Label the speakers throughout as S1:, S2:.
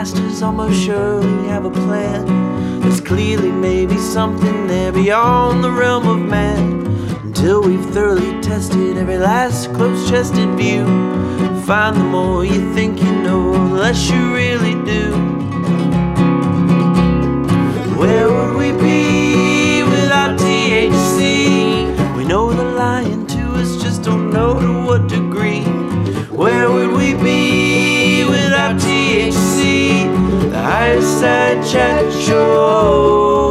S1: Masters almost surely have a plan. There's clearly maybe something there beyond the realm of man. Until we've thoroughly tested every last close chested view. Find the more you think you know, the less you really do. Where would we be without THC? We know they're lying to us, just don't know to what degree. Where would we Side Chat Show.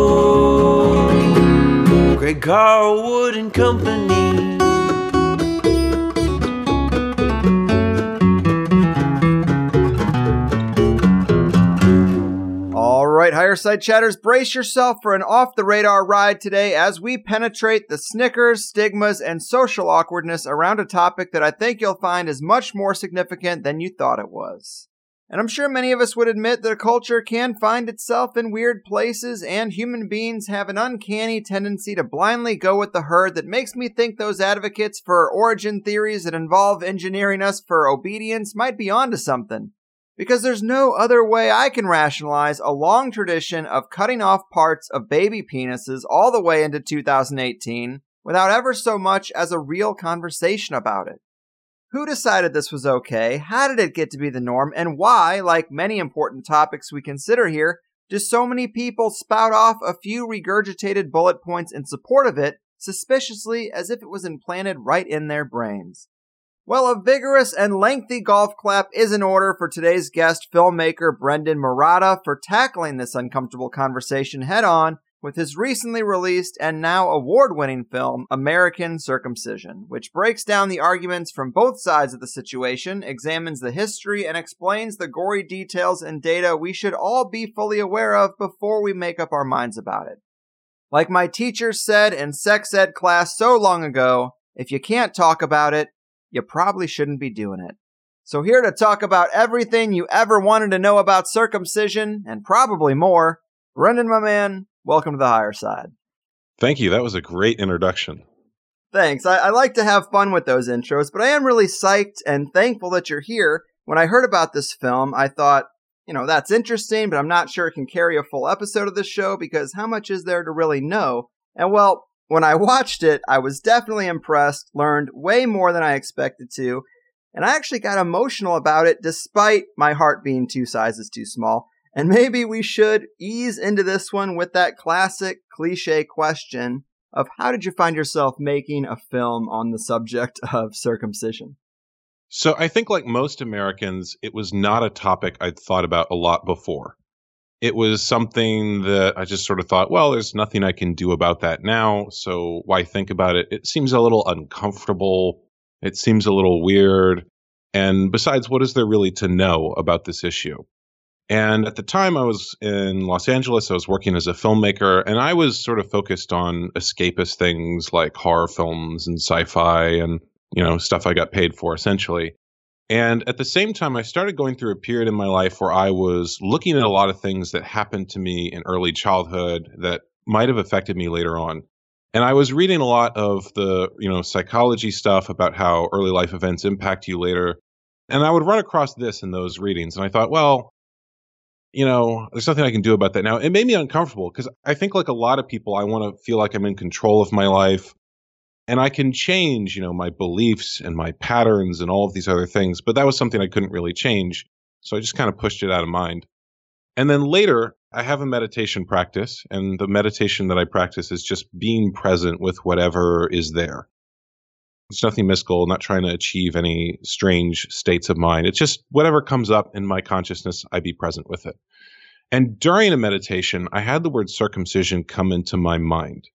S1: Greg Carlwood and Company.
S2: All right, higher side chatters, brace yourself for an off the radar ride today as we penetrate the snickers, stigmas, and social awkwardness around a topic that I think you'll find is much more significant than you thought it was. And I'm sure many of us would admit that a culture can find itself in weird places, and human beings have an uncanny tendency to blindly go with the herd that makes me think those advocates for origin theories that involve engineering us for obedience might be onto something because there's no other way I can rationalize a long tradition of cutting off parts of baby penises all the way into 2018 without ever so much as a real conversation about it. Who decided this was okay? How did it get to be the norm? And why, like many important topics we consider here, do so many people spout off a few regurgitated bullet points in support of it, suspiciously as if it was implanted right in their brains? Well, a vigorous and lengthy golf clap is in order for today's guest, filmmaker Brendon Marotta, for tackling this uncomfortable conversation head on with his recently released and now award winning film, American Circumcision, which breaks down the arguments from both sides of the situation, examines the history, and explains the gory details and data we should all be fully aware of before we make up our minds about it. Like my teacher said in sex ed class so long ago, if you can't talk about it, you probably shouldn't be doing it. So, here to talk about everything you ever wanted to know about circumcision and probably more, Brendon, my man, welcome to the higher side.
S3: Thank you. That was a great introduction.
S2: Thanks. I, I like to have fun with those intros, but I am really psyched and thankful that you're here. When I heard about this film, I thought, you know, that's interesting, but I'm not sure it can carry a full episode of this show because how much is there to really know? And well, when I watched it, I was definitely impressed, learned way more than I expected to, and I actually got emotional about it despite my heart being two sizes too small. And maybe we should ease into this one with that classic cliche question of how did you find yourself making a film on the subject of circumcision?
S3: So, I think, like most Americans, it was not a topic I'd thought about a lot before. It was something that I just sort of thought, well, there's nothing I can do about that now. So, why think about it? It seems a little uncomfortable. It seems a little weird. And besides, what is there really to know about this issue? And at the time, I was in Los Angeles. I was working as a filmmaker, and I was sort of focused on escapist things like horror films and sci fi and, you know, stuff I got paid for essentially. And at the same time, I started going through a period in my life where I was looking at a lot of things that happened to me in early childhood that might have affected me later on. And I was reading a lot of the, you know, psychology stuff about how early life events impact you later. And I would run across this in those readings. And I thought, well, you know, there's nothing I can do about that now. It made me uncomfortable because I think, like a lot of people, I want to feel like I'm in control of my life and I can change, you know, my beliefs and my patterns and all of these other things. But that was something I couldn't really change. So I just kind of pushed it out of mind. And then later, I have a meditation practice, and the meditation that I practice is just being present with whatever is there. It's nothing mystical, not trying to achieve any strange states of mind. It's just whatever comes up in my consciousness, I be present with it. And during a meditation, I had the word circumcision come into my mind.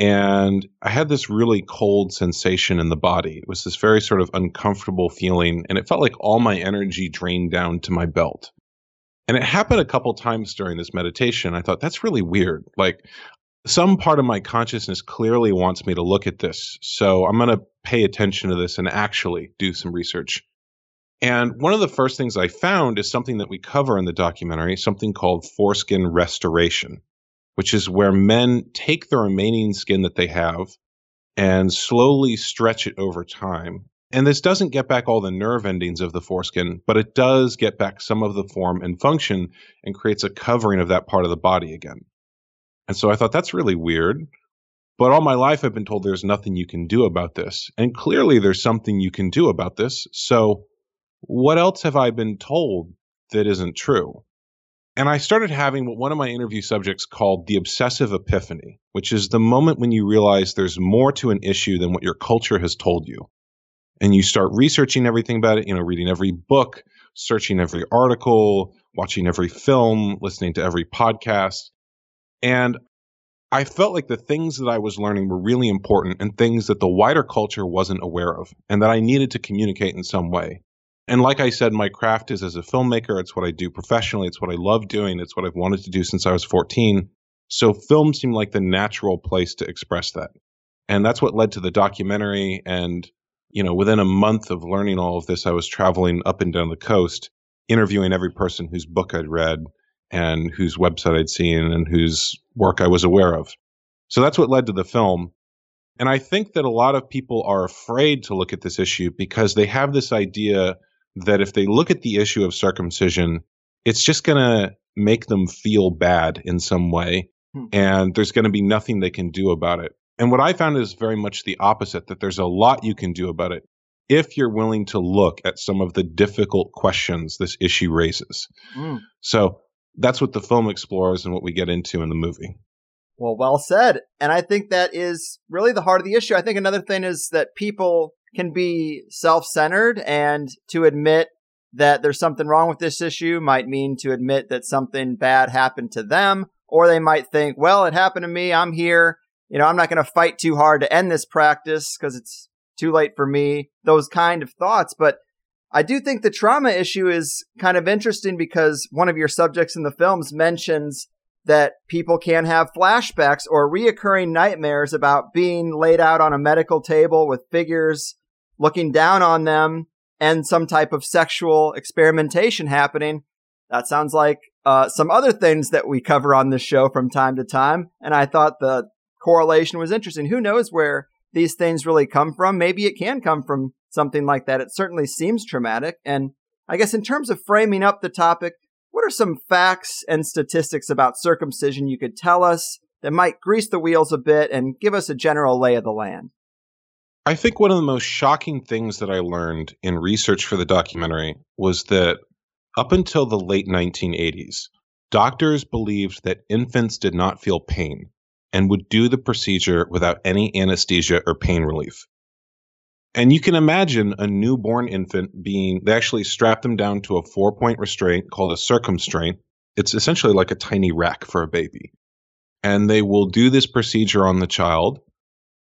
S3: And I had this really cold sensation in the body. It was this very sort of uncomfortable feeling, and it felt like all my energy drained down to my belt. And it happened a couple times during this meditation. I thought, that's really weird. Like, some part of my consciousness clearly wants me to look at this. So I'm going to pay attention to this and actually do some research. And one of the first things I found is something that we cover in the documentary, something called foreskin restoration which is where men take the remaining skin that they have and slowly stretch it over time. And this doesn't get back all the nerve endings of the foreskin, but it does get back some of the form and function and creates a covering of that part of the body again. And so I thought that's really weird. But all my life I've been told there's nothing you can do about this. And clearly there's something you can do about this. So what else have I been told that isn't true? And I started having what one of my interview subjects called the obsessive epiphany, which is the moment when you realize there's more to an issue than what your culture has told you. And you start researching everything about it, you know, reading every book, searching every article, watching every film, listening to every podcast. And I felt like the things that I was learning were really important and things that the wider culture wasn't aware of and that I needed to communicate in some way. And like I said, my craft is as a filmmaker. It's what I do professionally. It's what I love doing. It's what I've wanted to do since I was 14. So film seemed like the natural place to express that. And that's what led to the documentary. And, you know, within a month of learning all of this, I was traveling up and down the coast, interviewing every person whose book I'd read and whose website I'd seen and whose work I was aware of. So that's what led to the film. And I think that a lot of people are afraid to look at this issue because they have this idea that if they look at the issue of circumcision, it's just going to make them feel bad in some way. Hmm. And there's going to be nothing they can do about it. And what I found is very much the opposite that there's a lot you can do about it if you're willing to look at some of the difficult questions this issue raises. Mm. So that's what the film explores and what we get into in the movie.
S2: Well, well said. And I think that is really the heart of the issue. I think another thing is that people can be self centered and to admit that there's something wrong with this issue might mean to admit that something bad happened to them. Or they might think, well, it happened to me. I'm here. You know, I'm not going to fight too hard to end this practice because it's too late for me. Those kind of thoughts. But I do think the trauma issue is kind of interesting because one of your subjects in the films mentions that people can have flashbacks or reoccurring nightmares about being laid out on a medical table with figures looking down on them and some type of sexual experimentation happening. That sounds like uh, some other things that we cover on this show from time to time. And I thought the correlation was interesting. Who knows where these things really come from? Maybe it can come from something like that. It certainly seems traumatic. And I guess in terms of framing up the topic, what are some facts and statistics about circumcision you could tell us that might grease the wheels a bit and give us a general lay of the land?
S3: I think one of the most shocking things that I learned in research for the documentary was that up until the late 1980s, doctors believed that infants did not feel pain and would do the procedure without any anesthesia or pain relief. And you can imagine a newborn infant being, they actually strap them down to a four point restraint called a circumstraint. It's essentially like a tiny rack for a baby. And they will do this procedure on the child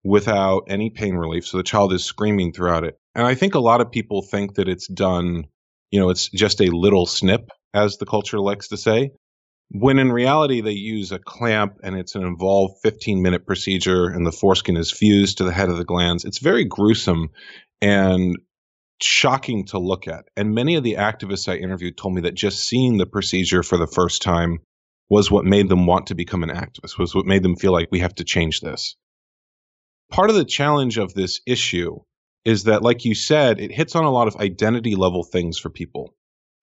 S3: without any pain relief. So the child is screaming throughout it. And I think a lot of people think that it's done, you know, it's just a little snip, as the culture likes to say. When in reality, they use a clamp and it's an involved 15 minute procedure, and the foreskin is fused to the head of the glans. It's very gruesome and shocking to look at. And many of the activists I interviewed told me that just seeing the procedure for the first time was what made them want to become an activist, was what made them feel like we have to change this part of the challenge of this issue is that, like you said, it hits on a lot of identity level things for people.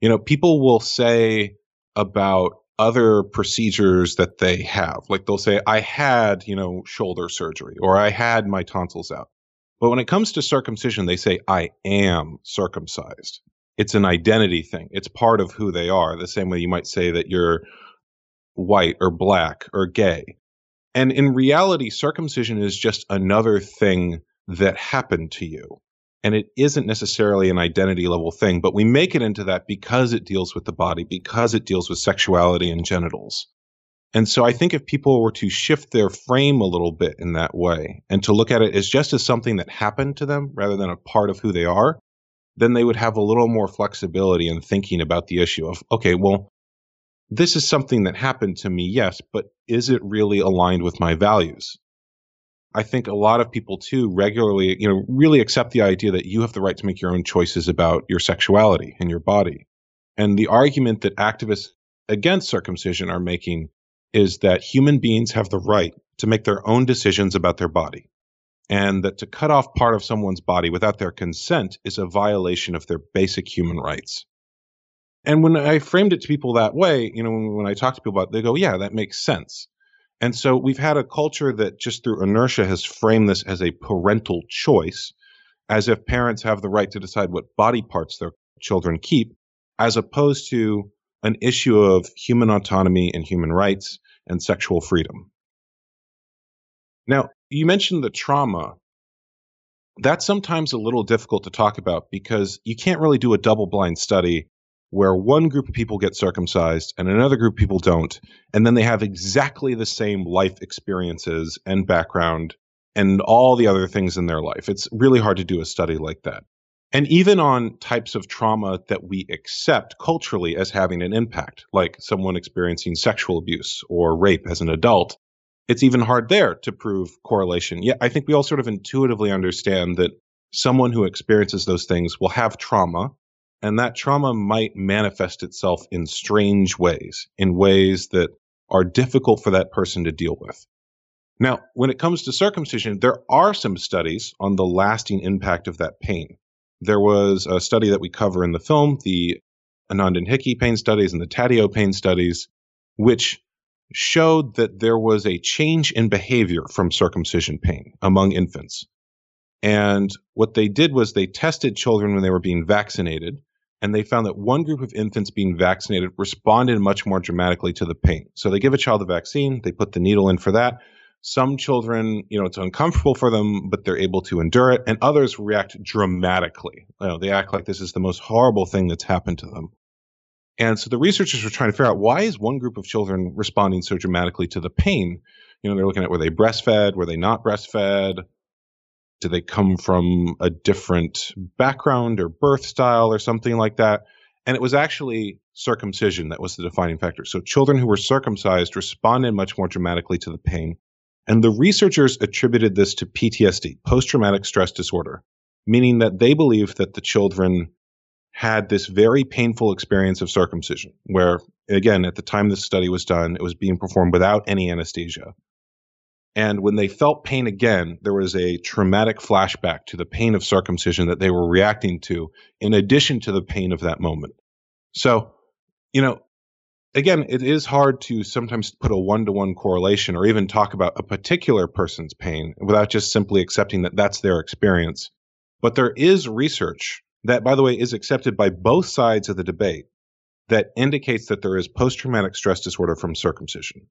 S3: You know, people will say, about other procedures that they have. Like they'll say, I had, you know, shoulder surgery or I had my tonsils out. But when it comes to circumcision, they say, I am circumcised. It's an identity thing. It's part of who they are. The same way you might say that you're white or black or gay. And in reality, circumcision is just another thing that happened to you. And it isn't necessarily an identity level thing, but we make it into that because it deals with the body, because it deals with sexuality and genitals. And so I think if people were to shift their frame a little bit in that way and to look at it as just as something that happened to them rather than a part of who they are, then they would have a little more flexibility in thinking about the issue of, okay, well, this is something that happened to me, yes, but is it really aligned with my values? I think a lot of people too regularly, you know, really accept the idea that you have the right to make your own choices about your sexuality and your body. And the argument that activists against circumcision are making is that human beings have the right to make their own decisions about their body. And that to cut off part of someone's body without their consent is a violation of their basic human rights. And when I framed it to people that way, you know, when, when I talk to people about it, they go, yeah, that makes sense. And so we've had a culture that just through inertia has framed this as a parental choice, as if parents have the right to decide what body parts their children keep, as opposed to an issue of human autonomy and human rights and sexual freedom. Now, you mentioned the trauma. That's sometimes a little difficult to talk about because you can't really do a double blind study where one group of people get circumcised and another group of people don't, and then they have exactly the same life experiences and background and all the other things in their life. It's really hard to do a study like that. And even on types of trauma that we accept culturally as having an impact, like someone experiencing sexual abuse or rape as an adult, it's even hard there to prove correlation. Yeah, I think we all sort of intuitively understand that someone who experiences those things will have trauma and that trauma might manifest itself in strange ways, in ways that are difficult for that person to deal with. Now, when it comes to circumcision, there are some studies on the lasting impact of that pain. There was a study that we cover in the film, the Anand Hickey pain studies and the Taddio pain studies, which showed that there was a change in behavior from circumcision pain among infants. And what they did was they tested children when they were being vaccinated and they found that one group of infants being vaccinated responded much more dramatically to the pain. So they give a child the vaccine, they put the needle in for that. Some children, you know, it's uncomfortable for them, but they're able to endure it, and others react dramatically. You know, they act like this is the most horrible thing that's happened to them. And so the researchers were trying to figure out why is one group of children responding so dramatically to the pain? You know, they're looking at were they breastfed, were they not breastfed, do they come from a different background or birth style or something like that? And it was actually circumcision that was the defining factor. So children who were circumcised responded much more dramatically to the pain. And the researchers attributed this to PTSD, post traumatic stress disorder, meaning that they believed that the children had this very painful experience of circumcision, where, again, at the time this study was done, it was being performed without any anesthesia. And when they felt pain again, there was a traumatic flashback to the pain of circumcision that they were reacting to, in addition to the pain of that moment. So, you know, again, it is hard to sometimes put a one to one correlation or even talk about a particular person's pain without just simply accepting that that's their experience. But there is research that, by the way, is accepted by both sides of the debate that indicates that there is post traumatic stress disorder from circumcision.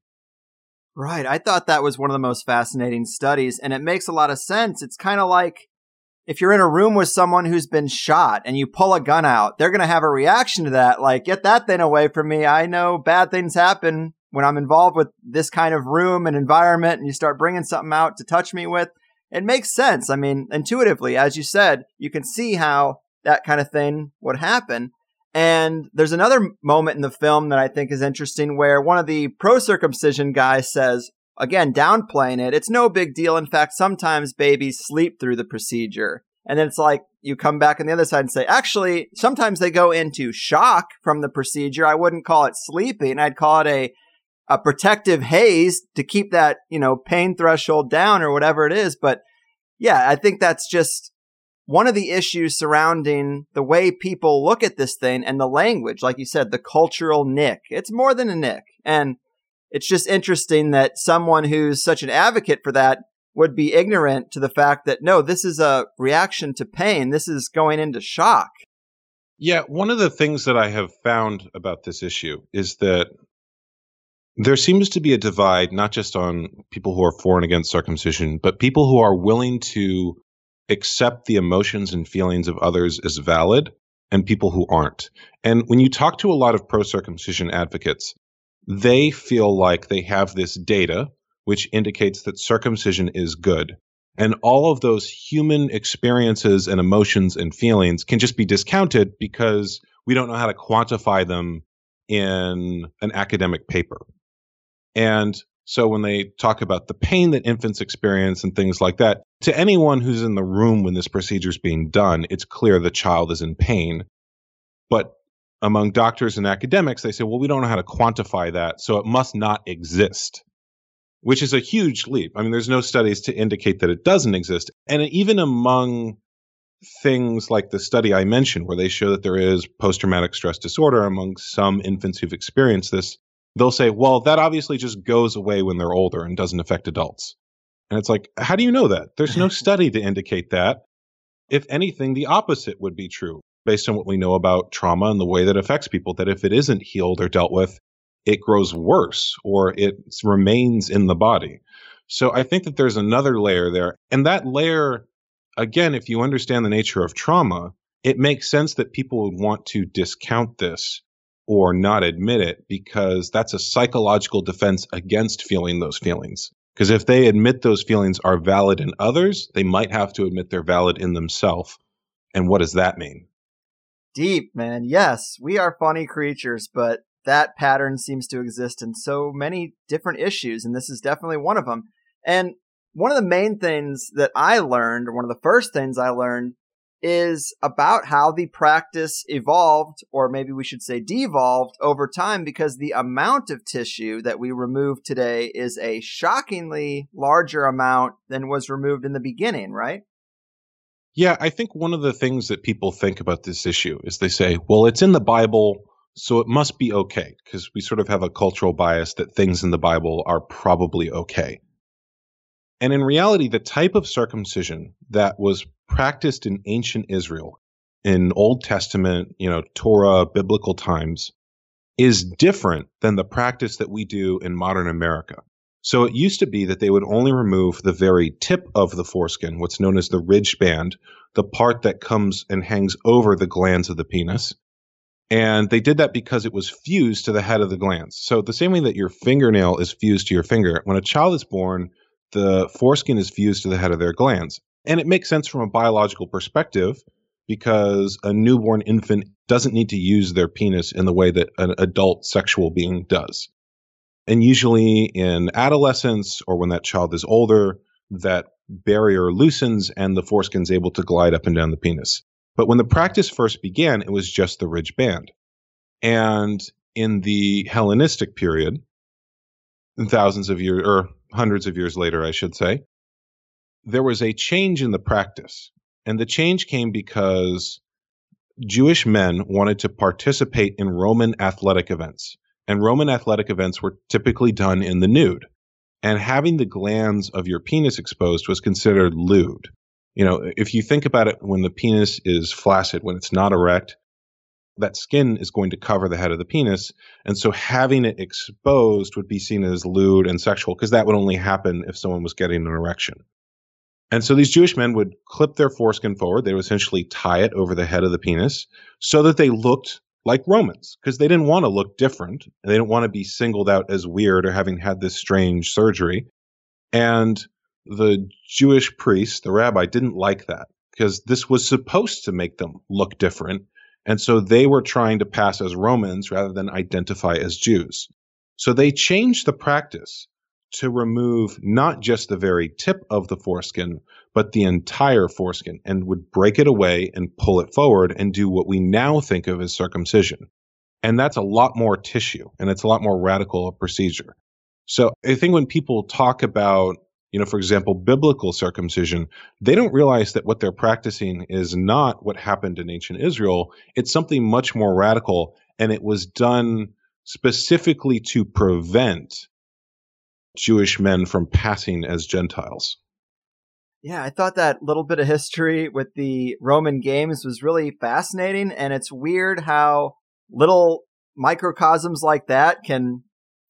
S2: Right. I thought that was one of the most fascinating studies, and it makes a lot of sense. It's kind of like if you're in a room with someone who's been shot and you pull a gun out, they're going to have a reaction to that. Like, get that thing away from me. I know bad things happen when I'm involved with this kind of room and environment, and you start bringing something out to touch me with. It makes sense. I mean, intuitively, as you said, you can see how that kind of thing would happen. And there's another moment in the film that I think is interesting where one of the pro circumcision guys says, again, downplaying it, it's no big deal. In fact, sometimes babies sleep through the procedure. And then it's like you come back on the other side and say, actually, sometimes they go into shock from the procedure. I wouldn't call it sleeping. I'd call it a, a protective haze to keep that, you know, pain threshold down or whatever it is. But yeah, I think that's just one of the issues surrounding the way people look at this thing and the language, like you said, the cultural nick. It's more than a nick. And it's just interesting that someone who's such an advocate for that would be ignorant to the fact that no, this is a reaction to pain. This is going into shock.
S3: Yeah, one of the things that I have found about this issue is that there seems to be a divide not just on people who are for and against circumcision, but people who are willing to accept the emotions and feelings of others as valid and people who aren't. And when you talk to a lot of pro circumcision advocates, they feel like they have this data which indicates that circumcision is good. And all of those human experiences and emotions and feelings can just be discounted because we don't know how to quantify them in an academic paper. And so when they talk about the pain that infants experience and things like that, to anyone who's in the room when this procedure is being done, it's clear the child is in pain. But among doctors and academics, they say, well, we don't know how to quantify that, so it must not exist which is a huge leap. I mean, there's no studies to indicate that it doesn't exist. And even among things like the study I mentioned, where they show that there is post traumatic stress disorder among some infants who've experienced this, they'll say, well, that obviously just goes away when they're older and doesn't affect adults. And it's like, how do you know that? There's no study to indicate that. If anything, the opposite would be true based on what we know about trauma and the way that affects people, that if it isn't healed or dealt with, it grows worse or it remains in the body. So I think that there's another layer there. And that layer, again, if you understand the nature of trauma, it makes sense that people would want to discount this or not admit it because that's a psychological defense against feeling those feelings. Because if they admit those feelings are valid in others, they might have to admit they're valid in themselves. And what does that mean?
S2: Deep, man. Yes, we are funny creatures, but that pattern seems to exist in so many different issues, and this is definitely one of them. And one of the main things that I learned, or one of the first things I learned, is about how the practice evolved, or maybe we should say devolved over time, because the amount of tissue that we remove today is a shockingly larger amount than was removed in the beginning, right?
S3: Yeah, I think one of the things that people think about this issue is they say, well, it's in the Bible so it must be okay because we sort of have a cultural bias that things in the Bible are probably okay. And in reality, the type of circumcision that was practiced in ancient Israel, in Old Testament, you know, Torah, biblical times, is different than the practice that we do in modern America. So it used to be that they would only remove the very tip of the foreskin, what's known as the ridge band, the part that comes and hangs over the glands of the penis. And they did that because it was fused to the head of the glands. So, the same way that your fingernail is fused to your finger, when a child is born, the foreskin is fused to the head of their glands. And it makes sense from a biological perspective because a newborn infant doesn't need to use their penis in the way that an adult sexual being does. And usually in adolescence or when that child is older, that barrier loosens and the foreskin is able to glide up and down the penis. But when the practice first began, it was just the ridge band. And in the Hellenistic period, thousands of years, or hundreds of years later, I should say, there was a change in the practice. And the change came because Jewish men wanted to participate in Roman athletic events. And Roman athletic events were typically done in the nude. And having the glands of your penis exposed was considered lewd you know, if you think about it, when the penis is flaccid, when it's not erect, that skin is going to cover the head of the penis. And so having it exposed would be seen as lewd and sexual because that would only happen if someone was getting an erection. And so these Jewish men would clip their foreskin forward. They would essentially tie it over the head of the penis so that they looked like Romans because they didn't want to look different. They didn't want to be singled out as weird or having had this strange surgery. And the Jewish priest, the rabbi, didn't like that because this was supposed to make them look different. And so they were trying to pass as Romans rather than identify as Jews. So they changed the practice to remove not just the very tip of the foreskin, but the entire foreskin and would break it away and pull it forward and do what we now think of as circumcision. And that's a lot more tissue and it's a lot more radical a procedure. So I think when people talk about you know, for example, biblical circumcision, they don't realize that what they're practicing is not what happened in ancient Israel. It's something much more radical, and it was done specifically to prevent Jewish men from passing as Gentiles.
S2: Yeah, I thought that little bit of history with the Roman games was really fascinating, and it's weird how little microcosms like that can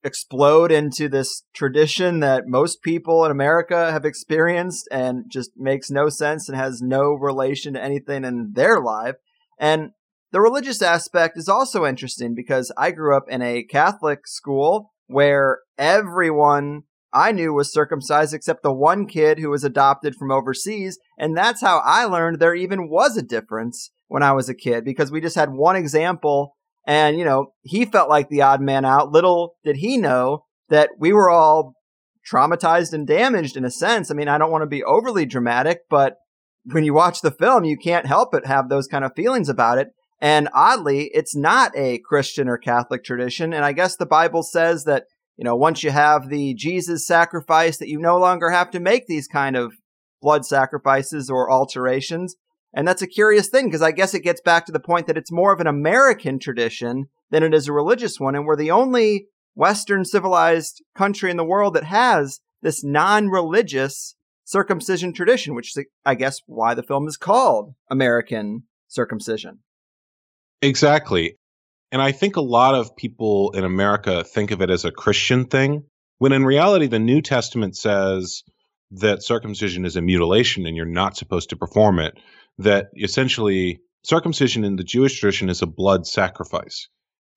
S2: explode into this tradition that most people in America have experienced and just makes no sense and has no relation to anything in their life. And the religious aspect is also interesting because I grew up in a Catholic school where everyone I knew was circumcised except the one kid who was adopted from overseas. And that's how I learned there even was a difference when I was a kid because we just had one example and, you know, he felt like the odd man out. Little did he know that we were all traumatized and damaged in a sense. I mean, I don't want to be overly dramatic, but when you watch the film, you can't help but have those kind of feelings about it. And oddly, it's not a Christian or Catholic tradition. And I guess the Bible says that, you know, once you have the Jesus sacrifice, that you no longer have to make these kind of blood sacrifices or alterations. And that's a curious thing because I guess it gets back to the point that it's more of an American tradition than it is a religious one. And we're the only Western civilized country in the world that has this non religious circumcision tradition, which is, I guess, why the film is called American Circumcision.
S3: Exactly. And I think a lot of people in America think of it as a Christian thing, when in reality, the New Testament says that circumcision is a mutilation and you're not supposed to perform it that essentially circumcision in the Jewish tradition is a blood sacrifice.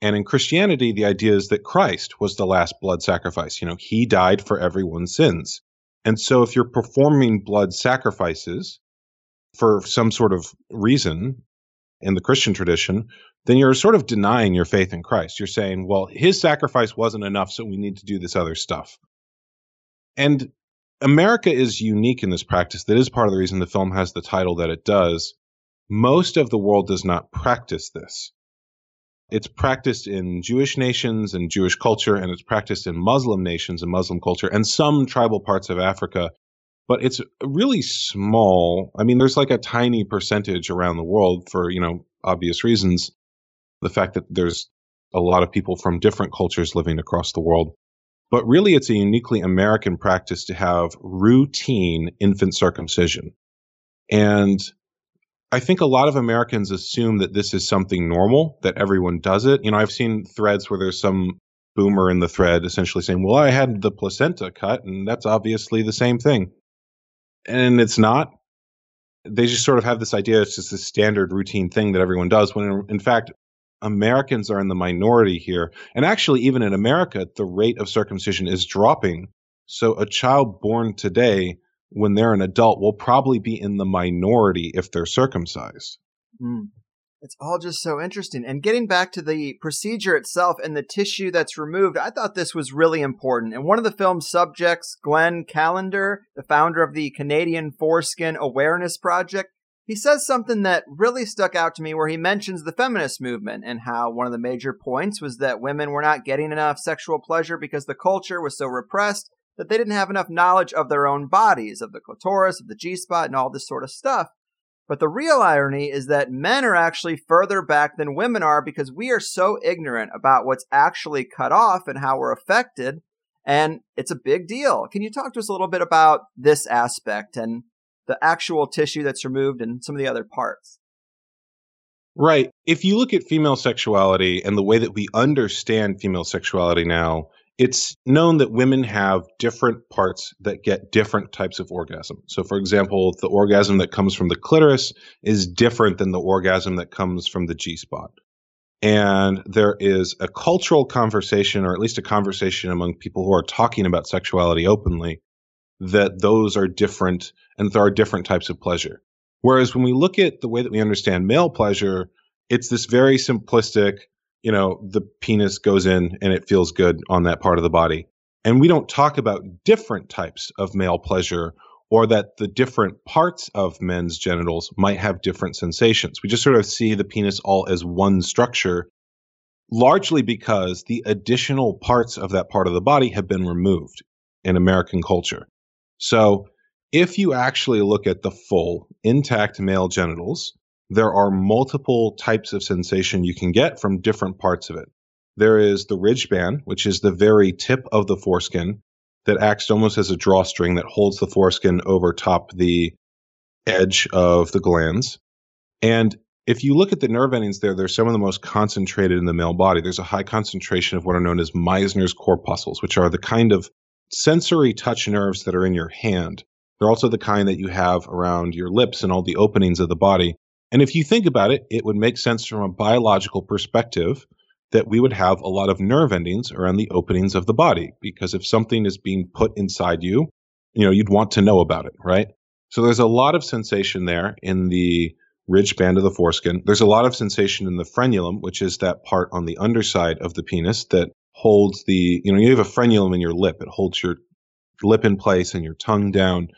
S3: And in Christianity, the idea is that Christ was the last blood sacrifice. You know, he died for everyone's sins. And so if you're performing blood sacrifices for some sort of reason in the Christian tradition, then you're sort of denying your faith in Christ. You're saying, well, his sacrifice wasn't enough, so we need to do this other stuff. And America is unique in this practice. That is part of the reason the film has the title that it does. Most of the world does not practice this. It's practiced in Jewish nations and Jewish culture, and it's practiced in Muslim nations and Muslim culture, and some tribal parts of Africa. But it's really small. I mean, there's like a tiny percentage around the world for, you know, obvious reasons. The fact that there's a lot of people from different cultures living across the world. But really, it's a uniquely American practice to have routine infant circumcision. And I think a lot of Americans assume that this is something normal, that everyone does it. You know, I've seen threads where there's some boomer in the thread essentially saying, well, I had the placenta cut, and that's obviously the same thing. And it's not. They just sort of have this idea it's just a standard routine thing that everyone does, when in, in fact, Americans are in the minority here. And actually, even in America, the rate of circumcision is dropping. So a child born today, when they're an adult, will probably be in the minority if they're circumcised.
S2: Mm. It's all just so interesting. And getting back to the procedure itself and the tissue that's removed, I thought this was really important. And one of the film's subjects, Glenn Callender, the founder of the Canadian Foreskin Awareness Project, he says something that really stuck out to me where he mentions the feminist movement and how one of the major points was that women were not getting enough sexual pleasure because the culture was so repressed that they didn't have enough knowledge of their own bodies, of the clitoris, of the G spot, and all this sort of stuff. But the real irony is that men are actually further back than women are because we are so ignorant about what's actually cut off and how we're affected. And it's a big deal. Can you talk to us a little bit about this aspect and the actual tissue that's removed and some of the other parts.
S3: Right. If you look at female sexuality and the way that we understand female sexuality now, it's known that women have different parts that get different types of orgasm. So, for example, the orgasm that comes from the clitoris is different than the orgasm that comes from the G spot. And there is a cultural conversation, or at least a conversation among people who are talking about sexuality openly, that those are different and there are different types of pleasure. Whereas when we look at the way that we understand male pleasure, it's this very simplistic, you know, the penis goes in and it feels good on that part of the body. And we don't talk about different types of male pleasure or that the different parts of men's genitals might have different sensations. We just sort of see the penis all as one structure, largely because the additional parts of that part of the body have been removed in American culture. So, if you actually look at the full intact male genitals, there are multiple types of sensation you can get from different parts of it. There is the ridge band, which is the very tip of the foreskin that acts almost as a drawstring that holds the foreskin over top the edge of the glands. And if you look at the nerve endings there, they're some of the most concentrated in the male body. There's a high concentration of what are known as Meissner's corpuscles, which are the kind of sensory touch nerves that are in your hand. They're also the kind that you have around your lips and all the openings of the body. And if you think about it, it would make sense from a biological perspective that we would have a lot of nerve endings around the openings of the body because if something is being put inside you, you know, you'd want to know about it, right? So there's a lot of sensation there in the ridge band of the foreskin. There's a lot of sensation in the frenulum, which is that part on the underside of the penis that holds the, you know, you have a frenulum in your lip. It holds your lip in place and your tongue down.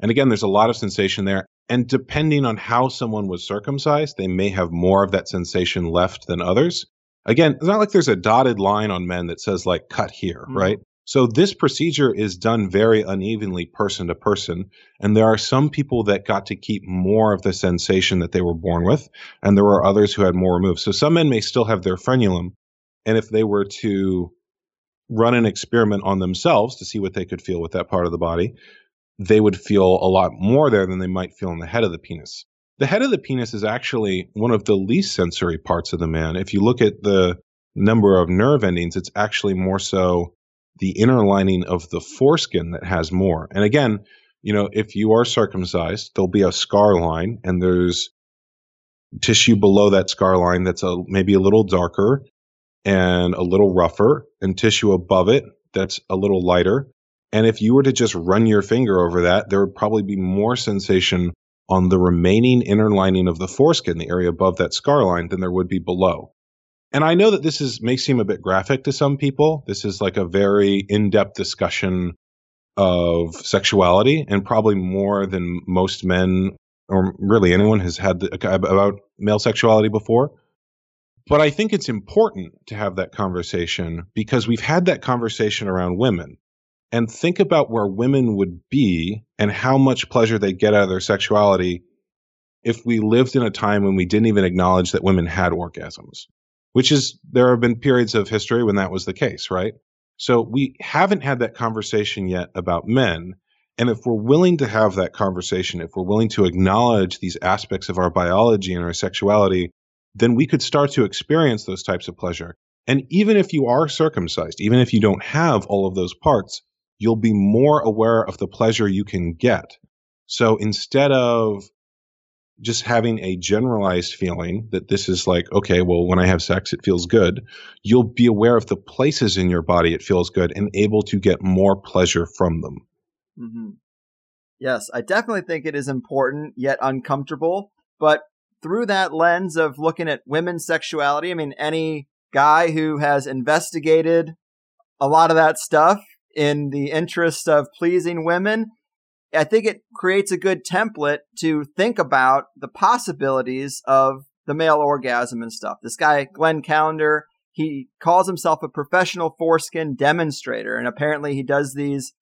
S3: And again, there's a lot of sensation there. And depending on how someone was circumcised, they may have more of that sensation left than others. Again, it's not like there's a dotted line on men that says like cut here, mm-hmm. right? So this procedure is done very unevenly person to person. And there are some people that got to keep more of the sensation that they were born with. And there were others who had more removed. So some men may still have their frenulum. And if they were to run an experiment on themselves to see what they could feel with that part of the body, they would feel a lot more there than they might feel in the head of the penis. The head of the penis is actually one of the least sensory parts of the man. If you look at the number of nerve endings, it's actually more so the inner lining of the foreskin that has more. And again, you know, if you are circumcised, there'll be a scar line and there's tissue below that scar line that's a maybe a little darker and a little rougher and tissue above it that's a little lighter and if you were to just run your finger over that, there would probably be more sensation on the remaining inner lining of the foreskin, the area above that scar line, than there would be below. And I know that this is may seem a bit graphic to some people. This is like a very in-depth discussion of sexuality, and probably more than most men or really anyone has had the, about male sexuality before. But I think it's important to have that conversation because we've had that conversation around women and think about where women would be and how much pleasure they get out of their sexuality if we lived in a time when we didn't even acknowledge that women had orgasms, which is there have been periods of history when that was the case, right? So we haven't had that conversation yet about men. And if we're willing to have that conversation, if we're willing to acknowledge these aspects of our biology and our sexuality, then we could start to experience those types of pleasure. And even if you are circumcised, even if you don't have all of those parts, you'll be more aware of the pleasure you can get. So instead of just having a generalized feeling that this is like, okay, well, when I have sex, it feels good, you'll be aware of the places in your body it feels good and able to get more pleasure from them.
S2: Mm-hmm. Yes, I definitely think it is important yet uncomfortable. But through that lens of looking at women's sexuality, I mean, any guy who has investigated a lot of that stuff in the interest of pleasing women, I think it creates a good template to think about the possibilities of the male orgasm and stuff. This guy, Glenn Callender, he calls himself a professional foreskin demonstrator, and apparently he does these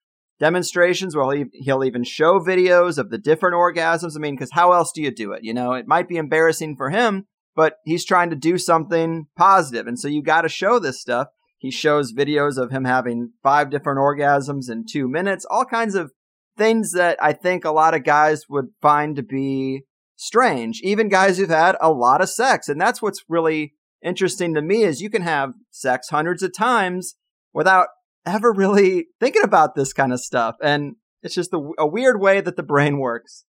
S2: demonstrations where he'll, he'll even show videos of the different orgasms. I mean, because how else do you do it? You know, it might be embarrassing for him, but he's trying to do something positive, and so you got to show this stuff. He shows videos of him having five different orgasms in two minutes, all kinds of things that I think a lot of guys would find to be strange, even guys who've had a lot of sex. And that's what's really interesting to me is you can have sex hundreds of times without ever really thinking about this kind of stuff. And it's just a, a weird way that the brain works.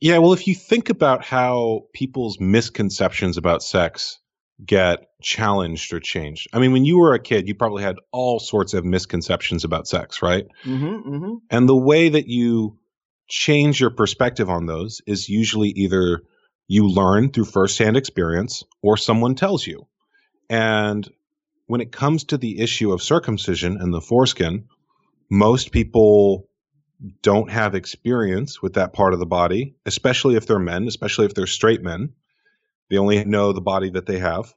S3: Yeah, well, if you think about how people's misconceptions about sex get challenged or changed? I mean, when you were a kid, you probably had all sorts of misconceptions about sex, right? Mm-hmm, mm-hmm. And the way that you change your perspective on those is usually either you learn through firsthand experience or someone tells you. And when it comes to the issue of circumcision and the foreskin, most people don't have experience with that part of the body, especially if they're men, especially if they're straight men. They only know the body that they have.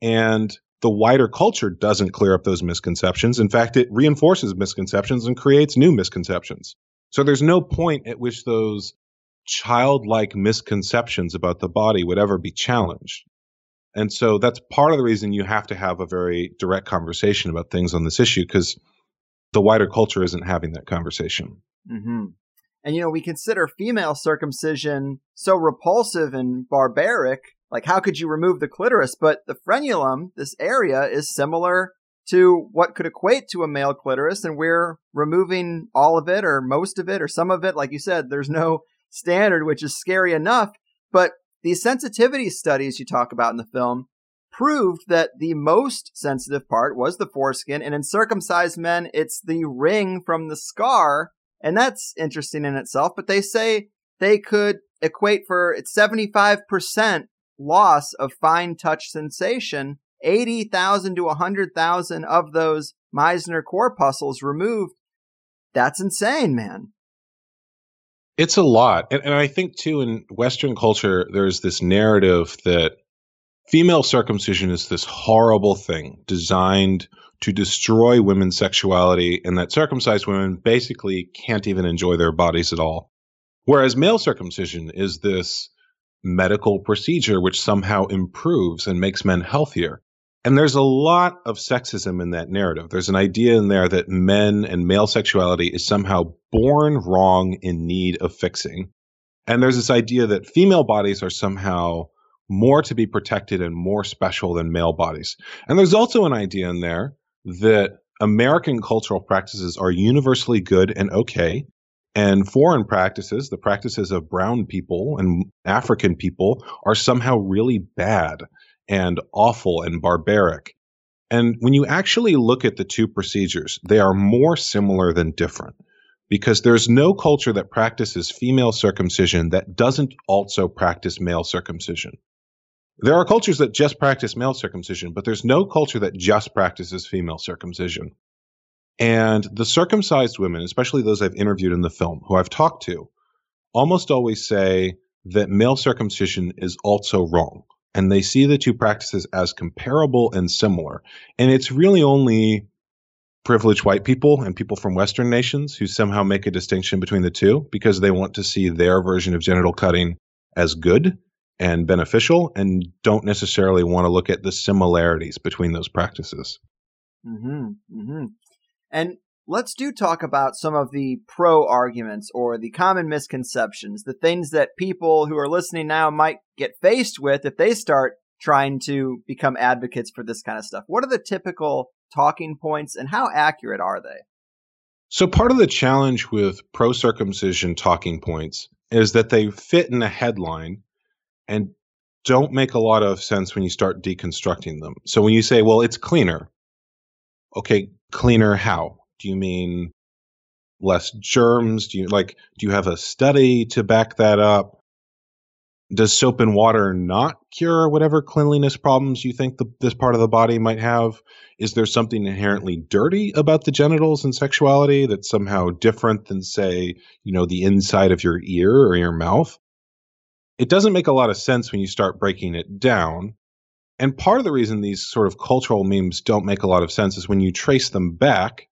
S3: And the wider culture doesn't clear up those misconceptions. In fact, it reinforces misconceptions and creates new misconceptions. So there's no point at which those childlike misconceptions about the body would ever be challenged. And so that's part of the reason you have to have a very direct conversation about things on this issue because the wider culture isn't having that conversation.
S2: Mm-hmm. And, you know, we consider female circumcision so repulsive and barbaric. Like, how could you remove the clitoris? But the frenulum, this area, is similar to what could equate to a male clitoris, and we're removing all of it or most of it or some of it. Like you said, there's no standard, which is scary enough. But these sensitivity studies you talk about in the film proved that the most sensitive part was the foreskin, and in circumcised men, it's the ring from the scar. And that's interesting in itself, but they say they could equate for it's 75% loss of fine touch sensation, 80,000 to 100,000 of those Meissner corpuscles removed. That's insane, man.
S3: It's a lot. And, and I think, too, in Western culture, there's this narrative that female circumcision is this horrible thing designed to destroy women's sexuality, and that circumcised women basically can't even enjoy their bodies at all. Whereas male circumcision is this medical procedure which somehow improves and makes men healthier. And there's a lot of sexism in that narrative. There's an idea in there that men and male sexuality is somehow born wrong in need of fixing. And there's this idea that female bodies are somehow more to be protected and more special than male bodies. And there's also an idea in there that American cultural practices are universally good and okay. And foreign practices, the practices of brown people and African people, are somehow really bad and awful and barbaric. And when you actually look at the two procedures, they are more similar than different because there's no culture that practices female circumcision that doesn't also practice male circumcision. There are cultures that just practice male circumcision, but there's no culture that just practices female circumcision. And the circumcised women, especially those I've interviewed in the film, who I've talked to, almost always say that male circumcision is also wrong and they see the two practices as comparable and similar. And it's really only privileged white people and people from Western nations who somehow make a distinction between the two because they want to see their version of genital cutting as good and beneficial and don't necessarily want to look at the similarities between those practices.
S2: Mm-hmm, mm-hmm. And let's do talk about some of the pro arguments or the common misconceptions, the things that people who are listening now might get faced with if they start trying to become advocates for this kind of stuff. What are the typical talking points and how accurate are they?
S3: So, part of the challenge with pro circumcision talking points is that they fit in a headline and don't make a lot of sense when you start deconstructing them. So, when you say, well, it's cleaner, okay, cleaner how? Do you mean less germs? Do you like do you have a study to back that up? Does soap and water not cure whatever cleanliness problems you think the, this part of the body might have? Is there something inherently dirty about the genitals and sexuality that's somehow different than, say, you know, the inside of your ear or your mouth? It doesn't make a lot of sense when you start breaking it down. And part of the reason these sort of cultural memes don't make a lot of sense is when you trace them back,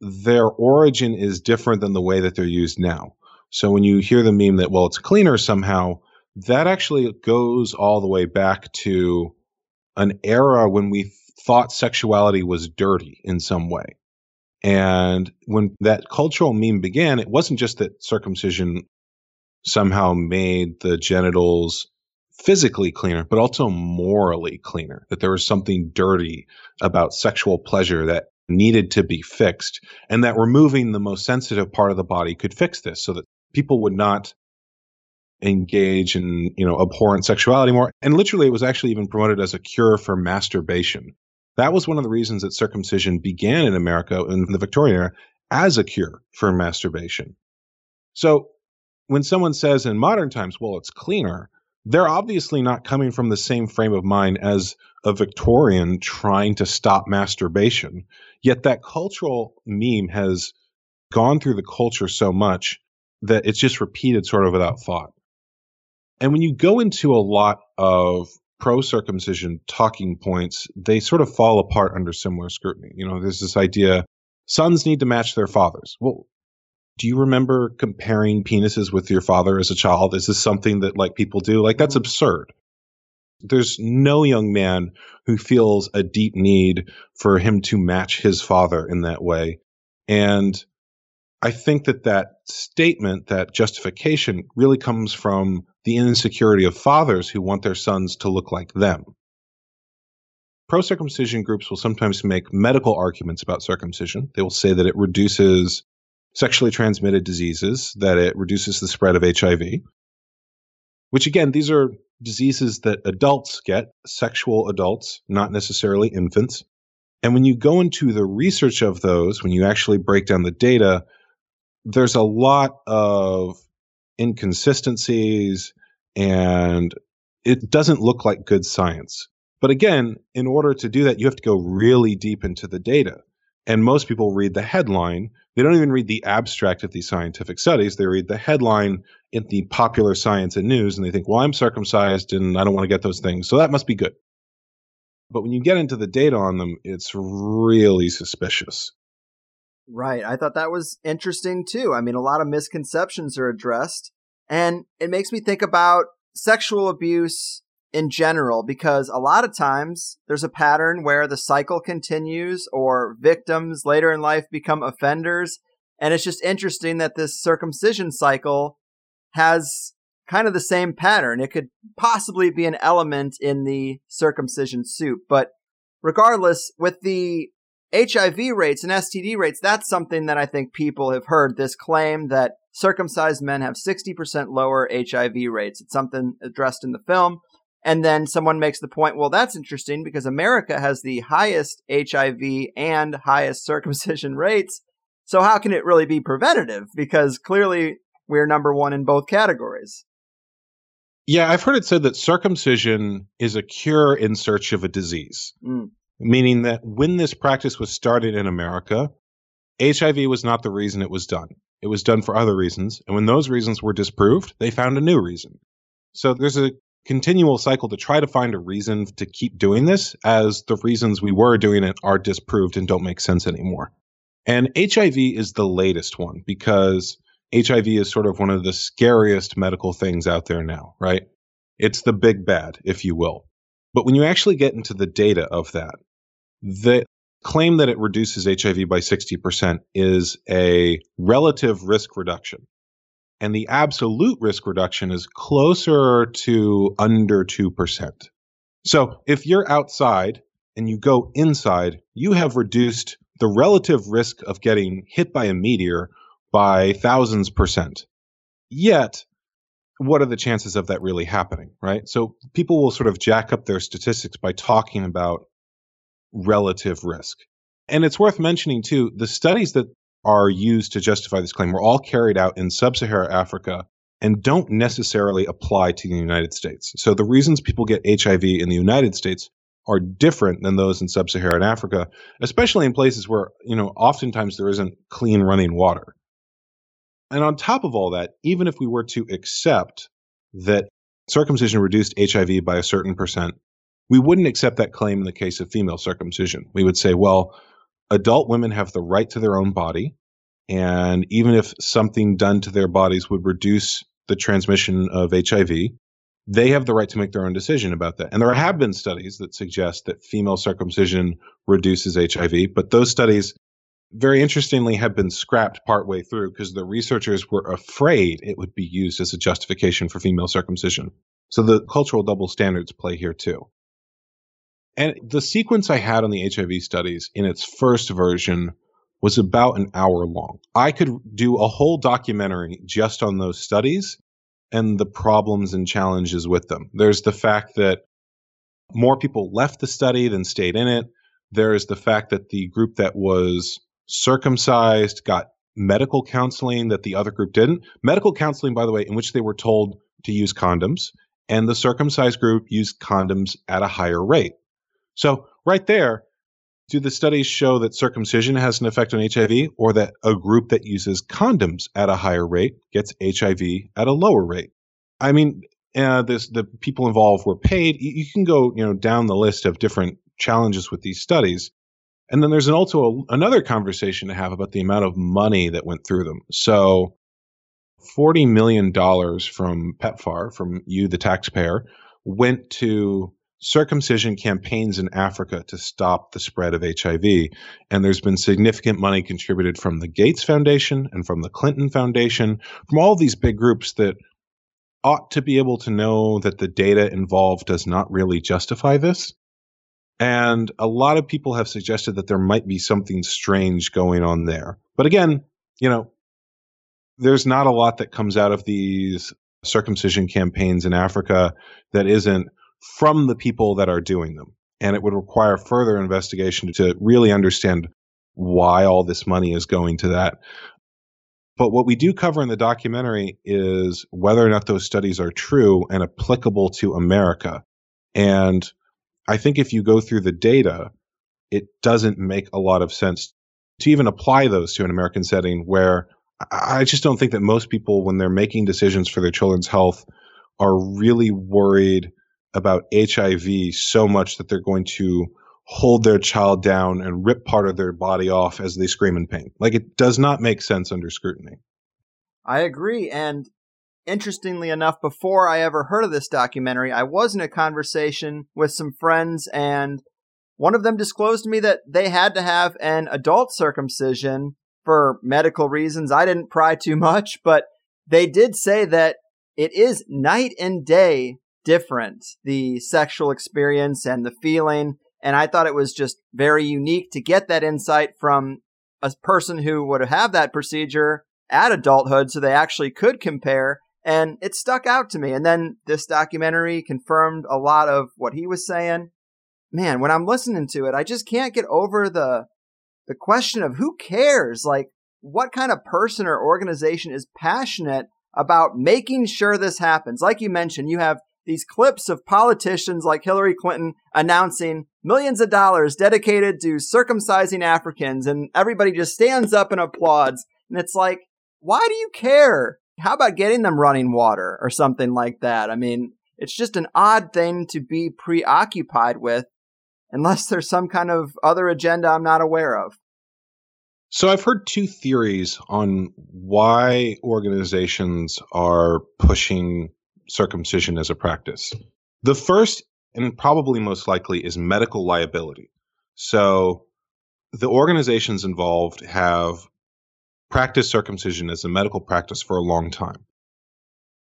S3: their origin is different than the way that they're used now. So when you hear the meme that, well, it's cleaner somehow, that actually goes all the way back to an era when we thought sexuality was dirty in some way. And when that cultural meme began, it wasn't just that circumcision somehow made the genitals physically cleaner, but also morally cleaner, that there was something dirty about sexual pleasure that needed to be fixed and that removing the most sensitive part of the body could fix this so that people would not engage in you know abhorrent sexuality more. And literally it was actually even promoted as a cure for masturbation. That was one of the reasons that circumcision began in america in the victorian era as a cure for masturbation. So when someone says in modern times well it's cleaner they're obviously not coming from the same frame of mind as a Victorian trying to stop masturbation. Yet that cultural meme has gone through the culture so much that it's just repeated sort of without thought. And when you go into a lot of pro circumcision talking points, they sort of fall apart under similar scrutiny. You know, there's this idea sons need to match their fathers. Well, do you remember comparing penises with your father as a child? Is this something that like people do? Like that's mm-hmm. absurd. There's no young man who feels a deep need for him to match his father in that way. And I think that that statement, that justification really comes from the insecurity of fathers who want their sons to look like them. Pro circumcision groups will sometimes make medical arguments about circumcision. They will say that it reduces sexually transmitted diseases, that it reduces the spread of HIV, which again, these are diseases that adults get, sexual adults, not necessarily infants. And when you go into the research of those, when you actually break down the data, there's a lot of inconsistencies and it doesn't look like good science. But again, in order to do that, you have to go really deep into the data. And most people read the headline. They don't even read the abstract of these scientific studies. They read the headline in the popular science and news and they think, well, I'm circumcised and I don't want to get those things. So that must be good. But when you get into the data on them, it's really suspicious.
S2: Right. I thought that was interesting too. I mean, a lot of misconceptions are addressed. And it makes me think about sexual abuse in general because a lot of times there's a pattern where the cycle continues or victims later in life become offenders. And it's just interesting that this circumcision cycle has kind of the same pattern. It could possibly be an element in the circumcision soup. But regardless, with the HIV rates and STD rates, that's something that I think people have heard this claim that circumcised men have 60% lower HIV rates. It's something addressed in the film. And then someone makes the point, well, that's interesting because America has the highest HIV and highest circumcision rates. So how can it really be preventative? Because clearly we're number one in both categories.
S3: Yeah, I've heard it said that circumcision is a cure in search of a disease, mm. meaning that when this practice was started in America, HIV was not the reason it was done. It was done for other reasons. And when those reasons were disproved, they found a new reason. So there's a continual cycle to try to find a reason to keep doing this as the reasons we were doing it are disproved and don't make sense anymore. And HIV is the latest one because HIV is sort of one of the scariest medical things out there now, right? It's the big bad, if you will. But when you actually get into the data of that, the claim that it reduces HIV by 60% is a relative risk reduction and the absolute risk reduction is closer to under 2%. So if you're outside and you go inside, you have reduced the relative risk of getting hit by a meteor by thousands percent. Yet, what are the chances of that really happening, right? So people will sort of jack up their statistics by talking about relative risk. And it's worth mentioning too, the studies that are used to justify this claim were all carried out in sub Saharan Africa and don't necessarily apply to the United States. So the reasons people get HIV in the United States are different than those in sub Saharan Africa, especially in places where, you know, oftentimes there isn't clean running water. And on top of all that, even if we were to accept that circumcision reduced HIV by a certain percent, we wouldn't accept that claim in the case of female circumcision. We would say, well, adult women have the right to their own body. And even if something done to their bodies would reduce the transmission of HIV, they have the right to make their own decision about that. And there have been studies that suggest that female circumcision reduces HIV, but those studies, very interestingly, have been scrapped partway through because the researchers were afraid it would be used as a justification for female circumcision. So the cultural double standards play here too. And the sequence I had on the HIV studies in its first version was about an hour long. I could do a whole documentary just on those studies and the problems and challenges with them. There's the fact that more people left the study than stayed in it. There is the fact that the group that was circumcised got medical counseling that the other group didn't. Medical counseling, by the way, in which they were told to use condoms, and the circumcised group used condoms at a higher rate. So, right there, do the studies show that circumcision has an effect on HIV or that a group that uses condoms at a higher rate gets HIV at a lower rate? I mean, uh, this the people involved were paid. You, you, can go you know down the list of different challenges with these studies, and then there's an also a, another conversation to have about the amount of money that went through them. So, forty million dollars from PEPFAR, from you, the taxpayer, went to circumcision campaigns in Africa to stop the spread of HIV. And there's been significant money contributed from the Gates Foundation and from the Clinton Foundation, from all these big groups that ought to be able to know that the data involved does not really justify this. And a lot of people have suggested that there might be something strange going on there. But again, you know, there's not a lot that comes out of these circumcision campaigns in Africa that isn't from the people that are doing them. And it would require further investigation to really understand why all this money is going to that. But what we do cover in the documentary is whether or not those studies are true and applicable to America. And I think if you go through the data, it doesn't make a lot of sense to even apply those to an American setting where I just don't think that most people, when they're making decisions for their children's health, are really worried about HIV so much that they're going to hold their child down and rip part of their body off as they scream in pain. Like it does not make sense under scrutiny.
S2: I agree. And interestingly enough, before I ever heard of this documentary, I was in a conversation with some friends, and one of them disclosed to me that they had to have an adult circumcision for medical reasons. I didn't pry too much, but they did say that it is night and day different, the sexual experience and the feeling. And I thought it was just very unique to get that insight from a person who would have that procedure at adulthood so they actually could compare. And it stuck out to me. And then this documentary confirmed a lot of what he was saying. Man, when I'm listening to it, I just can't get over the the question of who cares? Like, what kind of person or organization is passionate about making sure this happens? Like you mentioned, you have these clips of politicians like Hillary Clinton announcing millions of dollars dedicated to circumcising Africans, and everybody just stands up and applauds. And it's like, why do you care? How about getting them running water or something like that? I mean, it's just an odd thing to be preoccupied with unless there's some kind of other agenda I'm not aware of.
S3: So I've heard two theories on why organizations are pushing circumcision as a practice. The first, and probably most likely, is medical liability. So the organizations involved have practiced circumcision as a medical practice for a long time.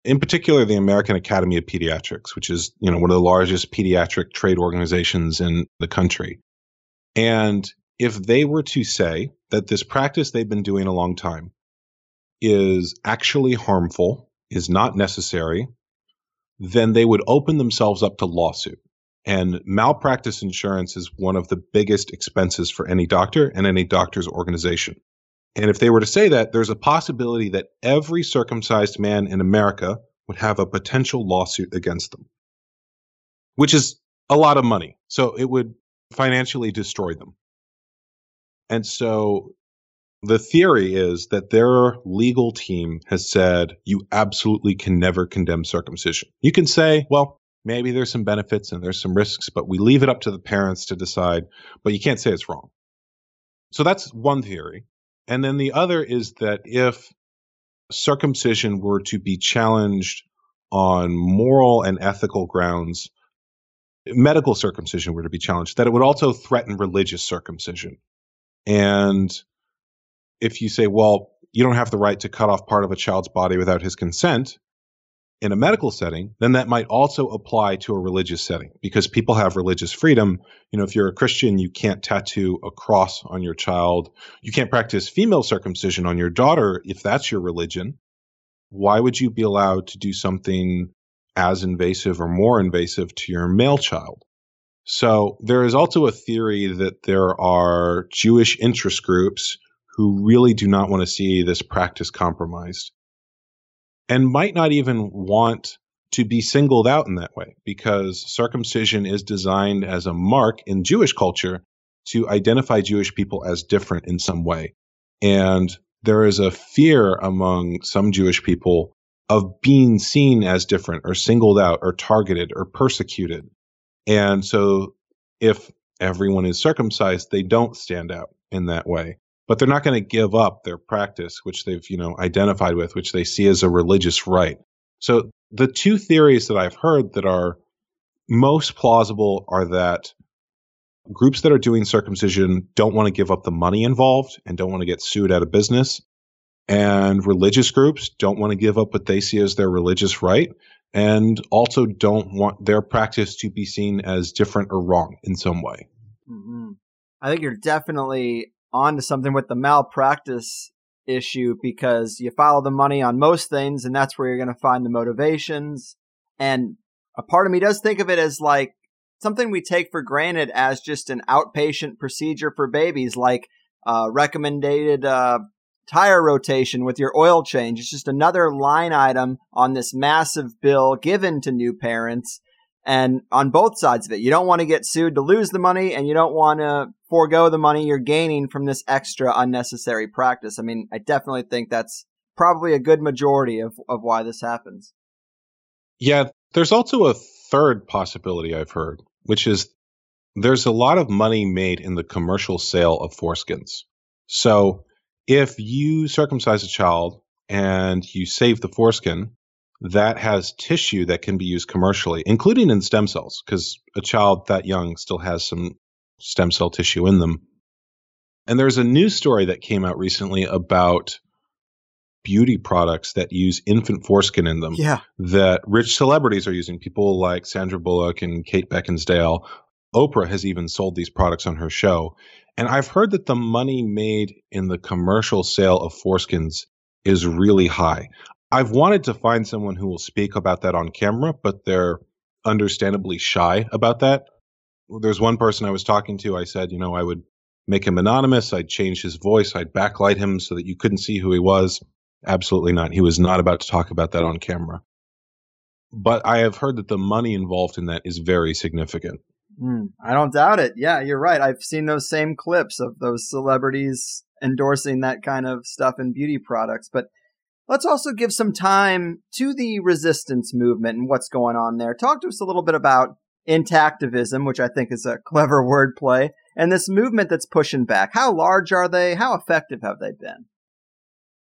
S3: In particular, the American Academy of Pediatrics, which is you know one of the largest pediatric trade organizations in the country. And if they were to say that this practice they've been doing a long time is actually harmful, is not necessary, then they would open themselves up to lawsuit. And malpractice insurance is one of the biggest expenses for any doctor and any doctor's organization. And if they were to say that, there's a possibility that every circumcised man in America would have a potential lawsuit against them, which is a lot of money. So it would financially destroy them. And so the theory is that their legal team has said you absolutely can never condemn circumcision. You can say, well, maybe there's some benefits and there's some risks, but we leave it up to the parents to decide, but you can't say it's wrong. So that's one theory. And then the other is that if circumcision were to be challenged on moral and ethical grounds, medical circumcision were to be challenged, that it would also threaten religious circumcision. And if you say, well, you don't have the right to cut off part of a child's body without his consent in a medical setting, then that might also apply to a religious setting because people have religious freedom. You know, if you're a Christian, you can't tattoo a cross on your child. You can't practice female circumcision on your daughter if that's your religion. Why would you be allowed to do something as invasive or more invasive to your male child? So there is also a theory that there are Jewish interest groups who really do not want to see this practice compromised and might not even want to be singled out in that way because circumcision is designed as a mark in Jewish culture to identify Jewish people as different in some way. And there is a fear among some Jewish people of being seen as different or singled out or targeted or persecuted. And so if everyone is circumcised, they don't stand out in that way. But they're not going to give up their practice, which they've, you know, identified with, which they see as a religious right. So the two theories that I've heard that are most plausible are that groups that are doing circumcision don't want to give up the money involved and don't want to get sued out of business. And religious groups don't want to give up what they see as their religious right and also don't want their practice to be seen as different or wrong in some way.
S2: Mm-hmm. I think you're definitely onto something with the malpractice issue because you follow the money on most things and that's where you're going to find the motivations. And a part of me does think of it as like something we take for granted as just an outpatient procedure for babies, like uh, recommended uh, tire rotation with your oil change. It's just another line item on this massive bill given to new parents. And on both sides of it, you don't want to get sued to lose the money and you don't want to forego the money you're gaining from this extra unnecessary practice. I mean, I definitely think that's probably a good majority of, of why this happens.
S3: Yeah, there's also a third possibility I've heard, which is there's a lot of money made in the commercial sale of foreskins. So if you circumcise a child and you save the foreskin, that has tissue that can be used commercially, including in stem cells, because a child that young still has some stem cell tissue in them. And there's a news story that came out recently about beauty products that use infant foreskin in them
S2: yeah.
S3: that rich celebrities are using. People like Sandra Bullock and Kate Beckinsale. Oprah has even sold these products on her show. And I've heard that the money made in the commercial sale of foreskins is really high. I've wanted to find someone who will speak about that on camera, but they're understandably shy about that. There's one person I was talking to, I said, you know, I would make him anonymous, I'd change his voice, I'd backlight him so that you couldn't see who he was. Absolutely not. He was not about to talk about that on camera. But I have heard that the money involved in that is very significant.
S2: Mm, I don't doubt it. Yeah, you're right. I've seen those same clips of those celebrities endorsing that kind of stuff in beauty products. But let's also give some time to the resistance movement and what's going on there. Talk to us a little bit about intactivism, which I think is a clever wordplay, and this movement that's pushing back. How large are they? How effective have they been?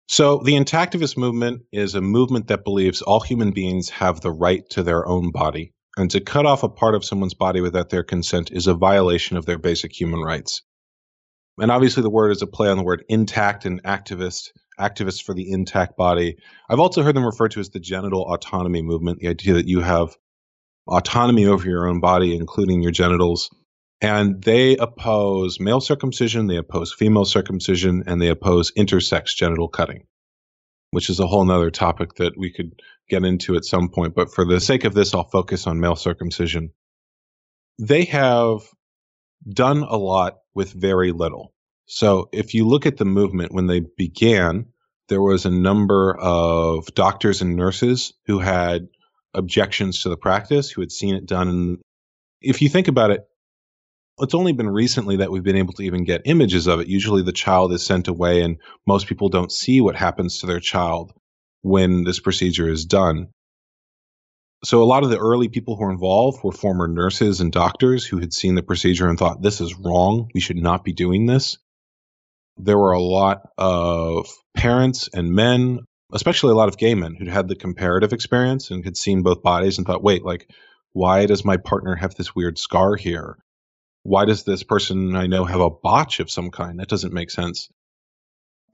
S3: So, the intactivist movement is a movement that believes all human beings have the right to their own body, and to cut off a part of someone's body without their consent is a violation of their basic human rights. And obviously, the word is a play on the word intact and activist, activists for the intact body. I've also heard them referred to as the genital autonomy movement, the idea that you have autonomy over your own body, including your genitals. And they oppose male circumcision, they oppose female circumcision, and they oppose intersex genital cutting, which is a whole nother topic that we could get into at some point. But for the sake of this, I'll focus on male circumcision. They have done a lot with very little. So if you look at the movement when they began, there was a number of doctors and nurses who had objections to the practice, who had seen it done. And if you think about it, it's only been recently that we've been able to even get images of it. Usually the child is sent away and most people don't see what happens to their child when this procedure is done. So a lot of the early people who were involved were former nurses and doctors who had seen the procedure and thought this is wrong. We should not be doing this. There were a lot of parents and men, especially a lot of gay men who'd had the comparative experience and had seen both bodies and thought, wait, like, why does my partner have this weird scar here? why does this person I know have a botch of some kind? That doesn't make sense.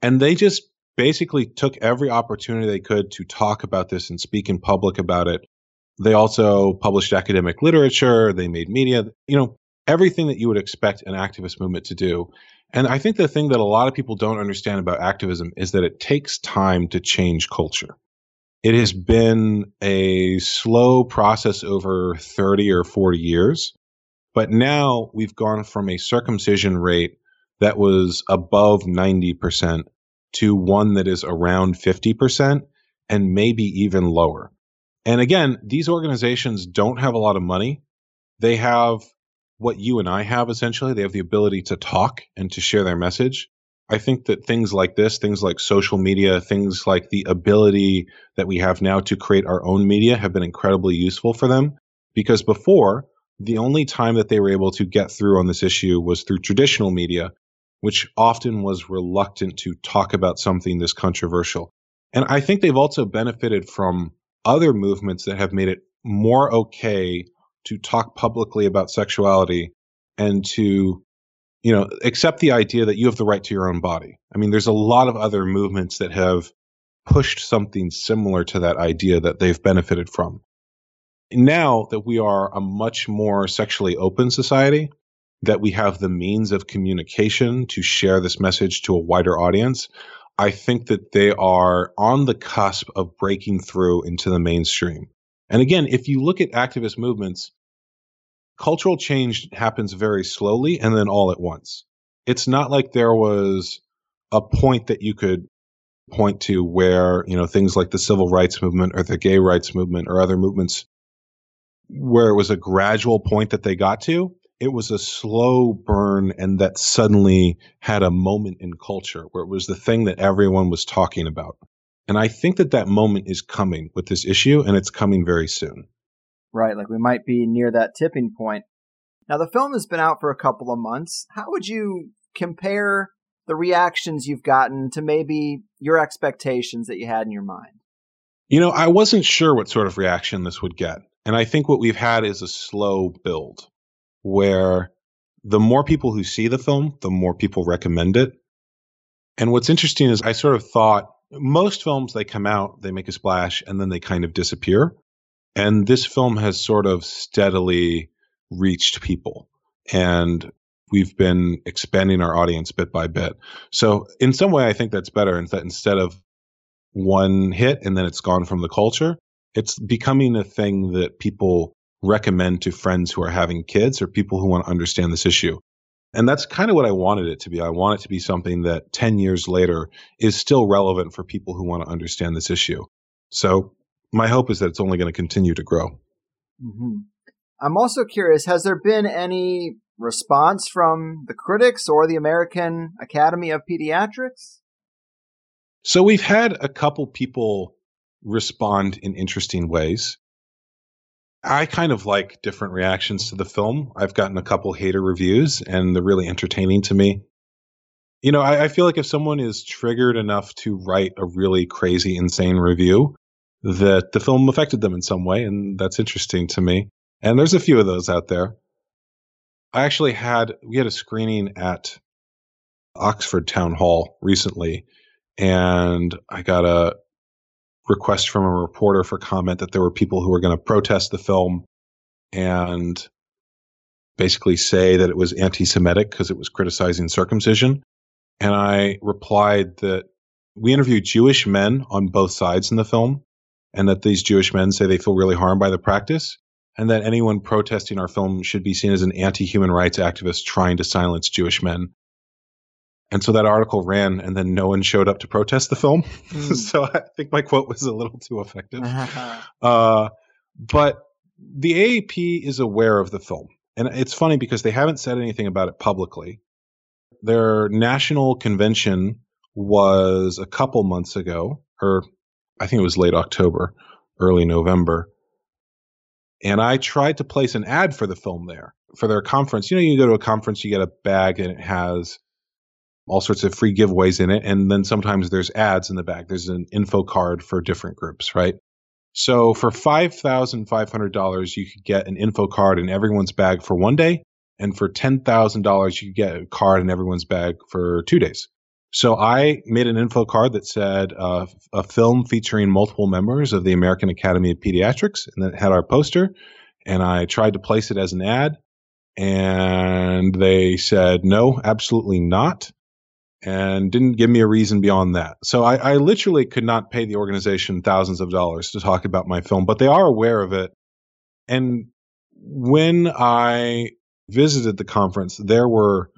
S3: And they just basically took every opportunity they could to talk about this and speak in public about it. They also published academic literature, they made media, you know, everything that you would expect an activist movement to do. And I think the thing that a lot of people don't understand about activism is that it takes time to change culture. It has been a slow process over 30 or 40 years. But now we've gone from a circumcision rate that was above 90% to one that is around 50% and maybe even lower. And again, these organizations don't have a lot of money. They have what you and I have essentially. They have the ability to talk and to share their message. I think that things like this, things like social media, things like the ability that we have now to create our own media have been incredibly useful for them. Because before, the only time that they were able to get through on this issue was through traditional media, which often was reluctant to talk about something this controversial. And I think they've also benefited from other movements that have made it more okay to talk publicly about sexuality and to you know accept the idea that you have the right to your own body. I mean there's a lot of other movements that have pushed something similar to that idea that they've benefited from. Now that we are a much more sexually open society that we have the means of communication to share this message to a wider audience i think that they are on the cusp of breaking through into the mainstream and again if you look at activist movements cultural change happens very slowly and then all at once. It's not like there was a point that you could point to where, you know, things like the civil rights movement or the gay rights movement or other movements where it was a gradual point that they got to. It was a slow burn and that suddenly had a moment in culture where it was the thing that everyone was talking about. And I think that that moment is coming with this issue and it's coming very soon.
S2: Right, like we might be near that tipping point. Now, the film has been out for a couple of months. How would you compare the reactions you've gotten to maybe your expectations that you had in your mind?
S3: You know, I wasn't sure what sort of reaction this would get. And I think what we've had is a slow build where the more people who see the film, the more people recommend it. And what's interesting is I sort of thought most films, they come out, they make a splash, and then they kind of disappear. And this film has sort of steadily reached people. And we've been expanding our audience bit by bit. So in some way, I think that's better. That instead of one hit and then it's gone from the culture, it's becoming a thing that people recommend to friends who are having kids or people who want to understand this issue. And that's kind of what I wanted it to be. I want it to be something that 10 years later is still relevant for people who want to understand this issue. So my hope is that it's only going to continue to grow.
S2: Mm-hmm. I'm also curious has there been any response from the critics or the American Academy of Pediatrics?
S3: So we've had a couple people respond in interesting ways. I kind of like different reactions to the film. I've gotten a couple hater reviews, and they're really entertaining to me. You know, I, I feel like if someone is triggered enough to write a really crazy, insane review, that the film affected them in some way, and that's interesting to me. And there's a few of those out there. I actually had we had a screening at Oxford Town Hall recently, and I got a request from a reporter for comment that there were people who were going to protest the film and basically say that it was anti-Semitic because it was criticizing circumcision. And I replied that we interviewed Jewish men on both sides in the film, and that these Jewish men say they feel really harmed by the practice, and that anyone protesting our film should be seen as an anti human rights activist trying to silence Jewish men. And so that article ran, and then no one showed up to protest the film. Mm. so I think my quote was a little too effective. uh, but the AAP is aware of the film. And it's funny because they haven't said anything about it publicly. Their national convention was a couple months ago, or I think it was late October, early November. And I tried to place an ad for the film there for their conference. You know, you go to a conference, you get a bag and it has all sorts of free giveaways in it. And then sometimes there's ads in the bag. There's an info card for different groups, right? So for $5,500, you could get an info card in everyone's bag for one day. And for $10,000, you could get a card in everyone's bag for two days. So I made an info card that said uh, a film featuring multiple members of the American Academy of Pediatrics, and that had our poster. And I tried to place it as an ad, and they said no, absolutely not, and didn't give me a reason beyond that. So I, I literally could not pay the organization thousands of dollars to talk about my film, but they are aware of it. And when I visited the conference, there were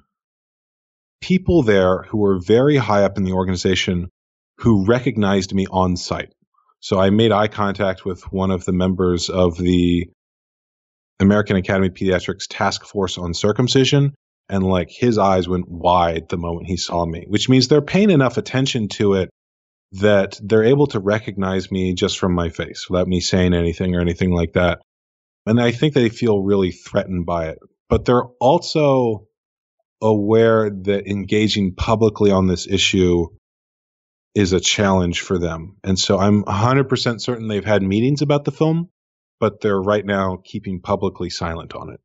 S3: people there who were very high up in the organization who recognized me on site. So I made eye contact with one of the members of the American Academy of Pediatrics Task Force on Circumcision, And like his eyes went wide the moment he saw me, which means they're paying enough attention to it that they're able to recognize me just from my face without me saying anything or anything like that. And I think they feel really threatened by it. But they're also aware that engaging publicly on this issue is a challenge for them. And so I'm 100% certain they've had meetings about the film, but they're right now keeping publicly silent on it.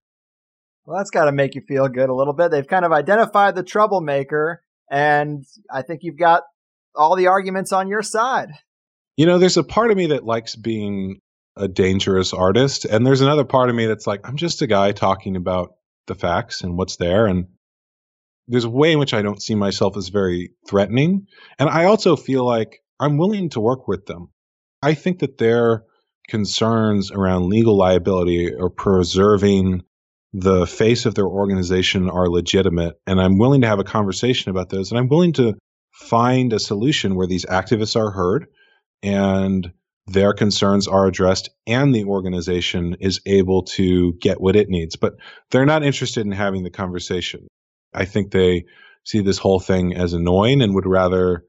S2: Well, that's got to make you feel good a little bit. They've kind of identified the troublemaker, and I think you've got all the arguments on your side.
S3: You know, there's a part of me that likes being a dangerous artist, and there's another part of me that's like, I'm just a guy talking about the facts and what's there. And there's a way in which I don't see myself as very threatening. And I also feel like I'm willing to work with them. I think that their concerns around legal liability or preserving the face of their organization are legitimate. And I'm willing to have a conversation about those. And I'm willing to find a solution where these activists are heard and their concerns are addressed and the organization is able to get what it needs. But they're not interested in having the conversation. I think they see this whole thing as annoying and would rather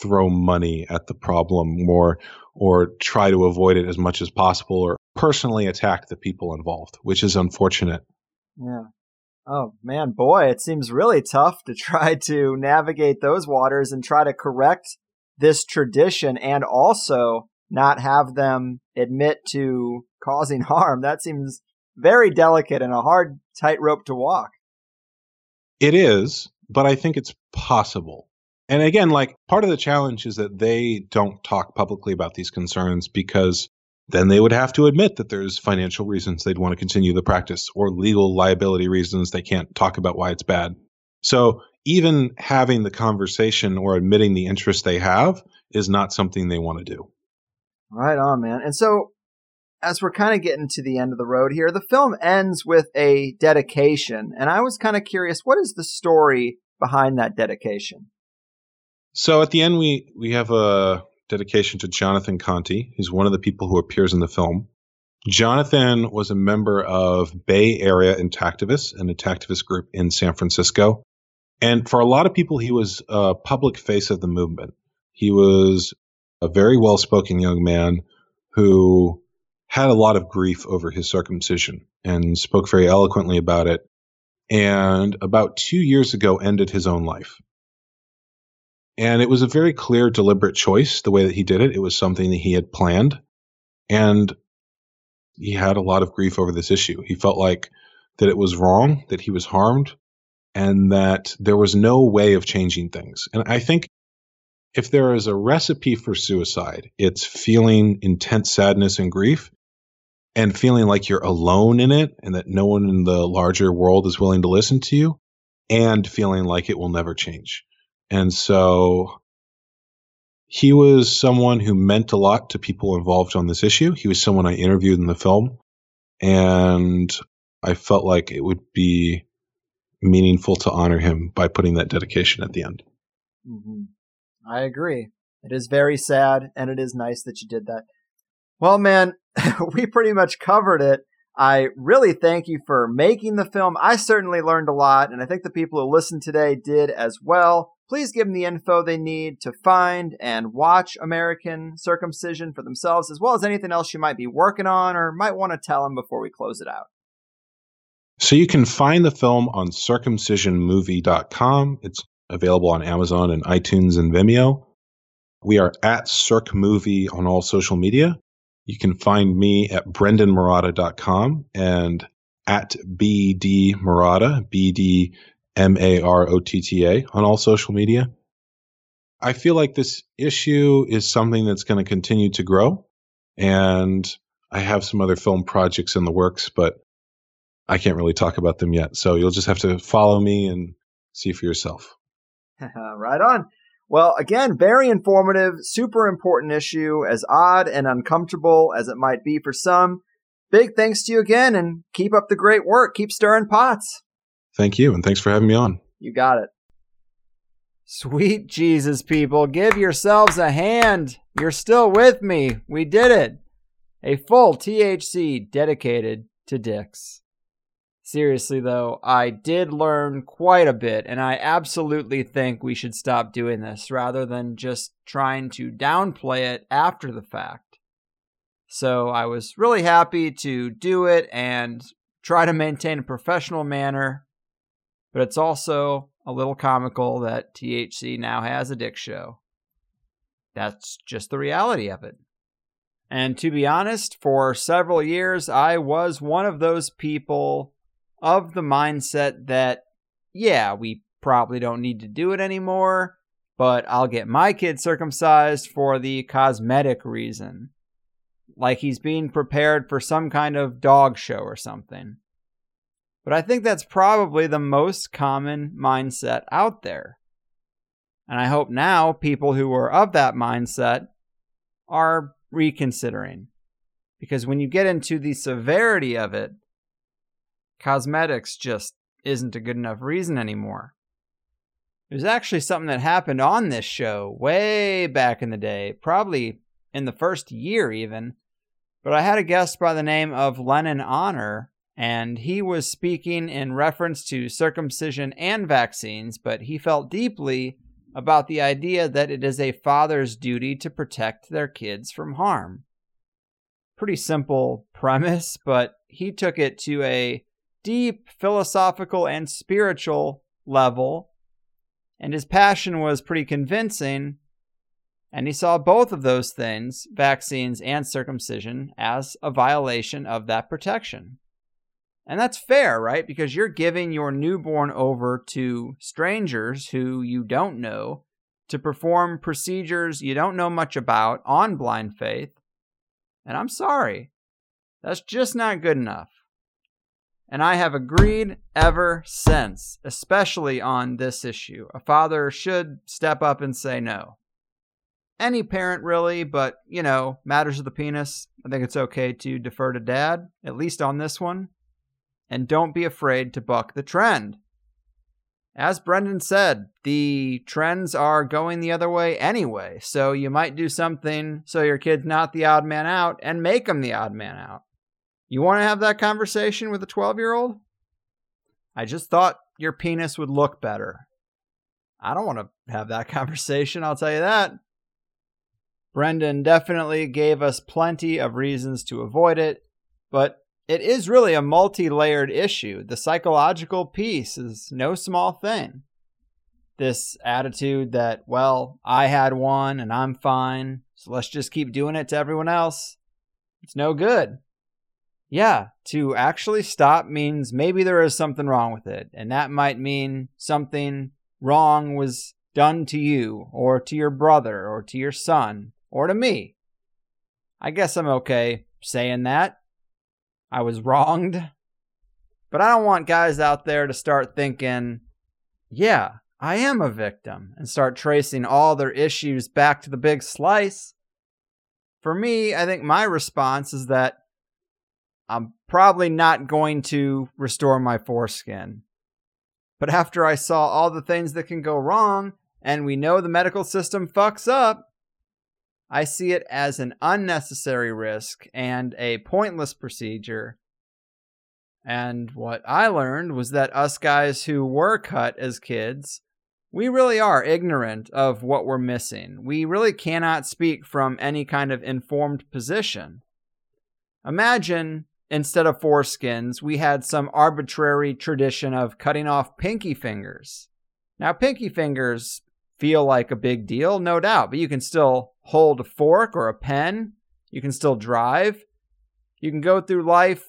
S3: throw money at the problem or or try to avoid it as much as possible or personally attack the people involved, which is unfortunate.
S2: Yeah. Oh man, boy, it seems really tough to try to navigate those waters and try to correct this tradition and also not have them admit to causing harm. That seems very delicate and a hard tightrope to walk.
S3: It is, but I think it's possible. And again, like part of the challenge is that they don't talk publicly about these concerns because then they would have to admit that there's financial reasons they'd want to continue the practice or legal liability reasons they can't talk about why it's bad. So even having the conversation or admitting the interest they have is not something they want to do.
S2: Right on, man. And so as we're kind of getting to the end of the road here, the film ends with a dedication. And I was kind of curious, what is the story behind that dedication?
S3: So at the end, we, we have a dedication to Jonathan Conte, who's one of the people who appears in the film. Jonathan was a member of Bay Area Intactivists, an intactivist group in San Francisco. And for a lot of people, he was a public face of the movement. He was a very well spoken young man who had a lot of grief over his circumcision and spoke very eloquently about it. And about two years ago, ended his own life. And it was a very clear, deliberate choice the way that he did it. It was something that he had planned. And he had a lot of grief over this issue. He felt like that it was wrong, that he was harmed, and that there was no way of changing things. And I think if there is a recipe for suicide, it's feeling intense sadness and grief and feeling like you're alone in it and that no one in the larger world is willing to listen to you and feeling like it will never change. And so he was someone who meant a lot to people involved on this issue. He was someone I interviewed in the film and I felt like it would be meaningful to honor him by putting that dedication at the end.
S2: Mm-hmm. I agree. It is very sad, and it is nice that you did that. Well, man, we pretty much covered it. I really thank you for making the film. I certainly learned a lot, and I think the people who listened today did as well. Please give them the info they need to find and watch American Circumcision for themselves, as well as anything else you might be working on or might want to tell them before we close it out.
S3: So you can find the film on circumcisionmovie.com. It's available on Amazon and iTunes and Vimeo. We are at Circ Movie on all social media. You can find me at brendonmarotta.com and at BD Marotta, BD M A R O T T A, on all social media. I feel like this issue is something that's going to continue to grow. And I have some other film projects in the works, but I can't really talk about them yet. So you'll just have to follow me and see for yourself.
S2: right on. Well, again, very informative, super important issue, as odd and uncomfortable as it might be for some. Big thanks to you again and keep up the great work. Keep stirring pots.
S3: Thank you, and thanks for having me on.
S2: You got it. Sweet Jesus, people, give yourselves a hand. You're still with me. We did it. A full THC dedicated to dicks. Seriously, though, I did learn quite a bit, and I absolutely think we should stop doing this rather than just trying to downplay it after the fact. So I was really happy to do it and try to maintain a professional manner, but it's also a little comical that THC now has a dick show. That's just the reality of it. And to be honest, for several years, I was one of those people of the mindset that, yeah, we probably don't need to do it anymore, but I'll get my kid circumcised for the cosmetic reason. Like he's being prepared for some kind of dog show or something. But I think that's probably the most common mindset out there. And I hope now people who are of that mindset are reconsidering. Because when you get into the severity of it, cosmetics just isn't a good enough reason anymore. Was actually something that happened on this show way back in the day, probably in the first year even. But I had a guest by the name of Lennon Honor, and he was speaking in reference to circumcision and vaccines, but he felt deeply about the idea that it is a father's duty to protect their kids from harm. Pretty simple premise, but he took it to a deep philosophical and spiritual level, and his passion was pretty convincing. And he saw both of those things, vaccines and circumcision, as a violation of that protection. And that's fair, right? Because you're giving your newborn over to strangers who you don't know to perform procedures you don't know much about on blind faith. And I'm sorry, that's just not good enough. And I have agreed ever since, especially on this issue. A father should step up and say no. Any parent, really, but, you know, matters of the penis, I think it's okay to defer to dad, at least on this one and don't be afraid to buck the trend. As Brendon said, the trends are going the other way anyway, so you might do something so your kid's not the odd man out and make them the odd man out. You want to have that conversation with a 12 year old? I just thought your penis would look better. I don't want to have that conversation, I'll tell you that. Brendon definitely gave us plenty of reasons to avoid it, but it is really a multi layered issue. The psychological piece is no small thing. This attitude that, well, I had one and I'm fine, so let's just keep doing it to everyone else. It's no good. Yeah, to actually stop means maybe there is something wrong with it, and that might mean something wrong was done to you, or to your brother, or to your son, or to me. I guess I'm okay saying that. I was wronged. But I don't want guys out there to start thinking, yeah, I am a victim, and start tracing all their issues back to the big slice. For me, I think my response is that I'm probably not going to restore my foreskin. But after I saw all the things that can go wrong, and we know the medical system fucks up, I see it as an unnecessary risk and a pointless procedure. And what I learned was that us guys who were cut as kids, we really are ignorant of what we're missing. We really cannot speak from any kind of informed position. Imagine instead of foreskins, we had some arbitrary tradition of cutting off pinky fingers. Now, pinky fingers feel like a big deal, no doubt, but you can still hold a fork or a pen. You can still drive. You can go through life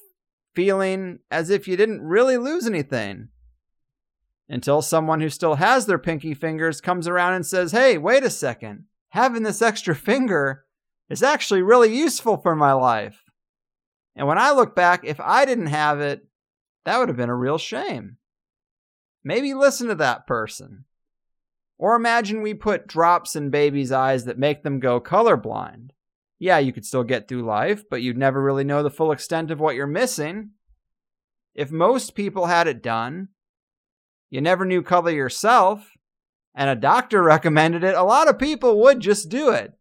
S2: feeling as if you didn't really lose anything. Until someone who still has their pinky fingers comes around and says, Hey, wait a second. Having this extra finger is actually really useful for my life. And when I look back, if I didn't have it, that would have been a real shame. Maybe listen to that person. Or imagine we put drops in babies' eyes that make them go colorblind. Yeah, you could still get through life, but you'd never really know the full extent of what you're missing. If most people had it done, you never knew color yourself, and a doctor recommended it, a lot of people would just do it.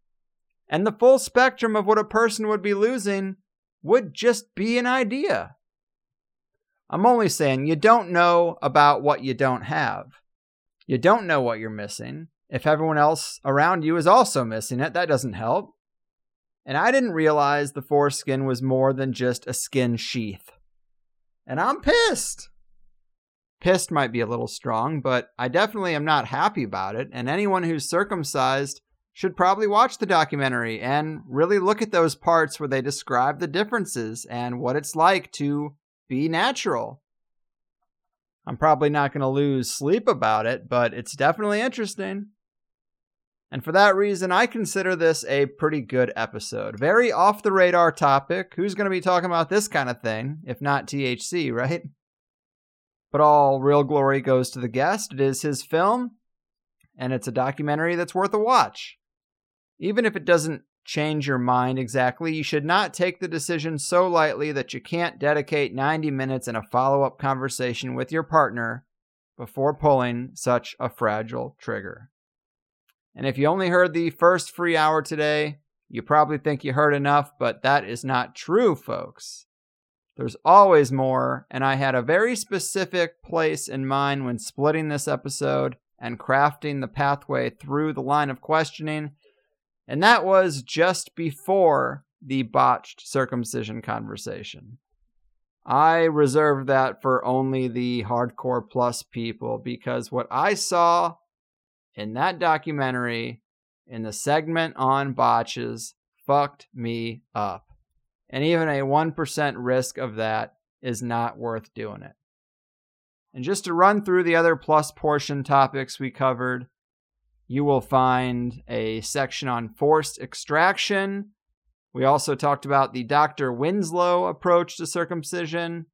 S2: And the full spectrum of what a person would be losing would just be an idea. I'm only saying you don't know about what you don't have. You don't know what you're missing. If everyone else around you is also missing it, that doesn't help. And I didn't realize the foreskin was more than just a skin sheath. And I'm pissed. Pissed might be a little strong, but I definitely am not happy about it. And anyone who's circumcised should probably watch the documentary and really look at those parts where they describe the differences and what it's like to be natural. I'm probably not going to lose sleep about it, but it's definitely interesting. And for that reason, I consider this a pretty good episode. Very off the radar topic. Who's going to be talking about this kind of thing, if not THC, right? But all real glory goes to the guest. It is his film, and it's a documentary that's worth a watch. Even if it doesn't change your mind exactly, you should not take the decision so lightly that you can't dedicate 90 minutes in a follow up conversation with your partner before pulling such a fragile trigger. And if you only heard the first free hour today, you probably think you heard enough, but that is not true, folks. There's always more, and I had a very specific place in mind when splitting this episode and crafting the pathway through the line of questioning and that was just before the botched circumcision conversation. I reserve that for only the hardcore plus people because what I saw in that documentary in the segment on botches fucked me up. And even a 1% risk of that is not worth doing it. And just to run through the other plus portion topics we covered, you will find a section on forced extraction. We also talked about the Dr. Winslow approach to circumcision,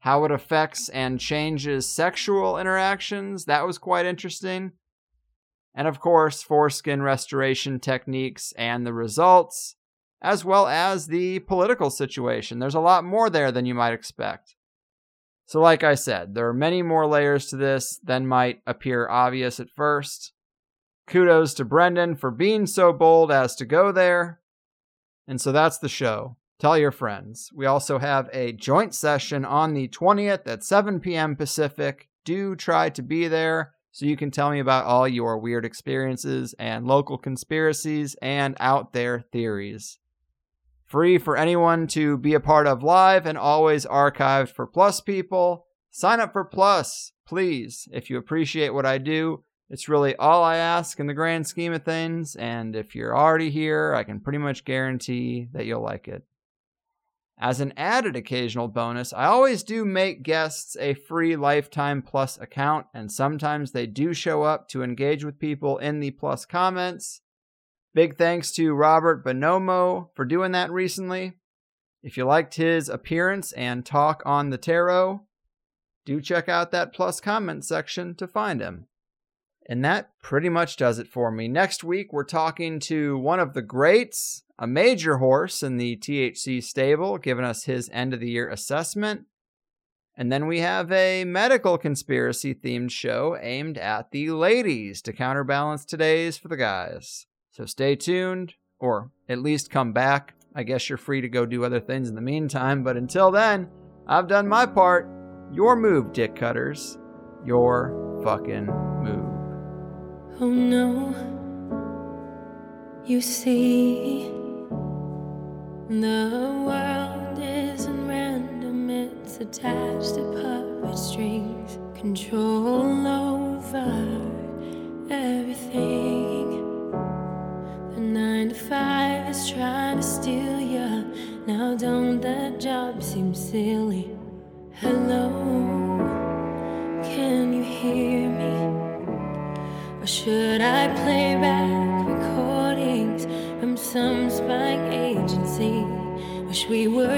S2: how it affects and changes sexual interactions. That was quite interesting. And of course, foreskin restoration techniques and the results, as well as the political situation. There's a lot more there than you might expect. So, like I said, there are many more layers to this than might appear obvious at first. Kudos to Brendon for being so bold as to go there. And so that's the show. Tell your friends. We also have a joint session on the 20th at 7 p.m. Pacific. Do try to be there so you can tell me about all your weird experiences and local conspiracies and out there theories. Free for anyone to be a part of live and always archived for Plus people. Sign up for Plus, please, if you appreciate what I do. It's really all I ask in the grand scheme of things, and if you're already here, I can pretty much guarantee that you'll like it. As an added occasional bonus, I always do make guests a free Lifetime Plus account, and sometimes they do show up to engage with people in the Plus comments. Big thanks to Robert Bonomo for doing that recently. If you liked his appearance and talk on the tarot, do check out that Plus comment section to find him. And that pretty much does it for me. Next week, we're talking to one of the greats, a major horse in the THC stable, giving us his end of the year assessment. And then we have a medical conspiracy themed show aimed at the ladies to counterbalance today's for the guys. So stay tuned, or at least come back. I guess you're free to go do other things in the meantime, but until then, I've done my part. Your move, dick cutters. Your fucking move.
S4: Oh no, you see, the world isn't random, it's attached to puppet strings, control over everything. The nine to five is trying to steal you. Now, don't that job seem silly? Wish we were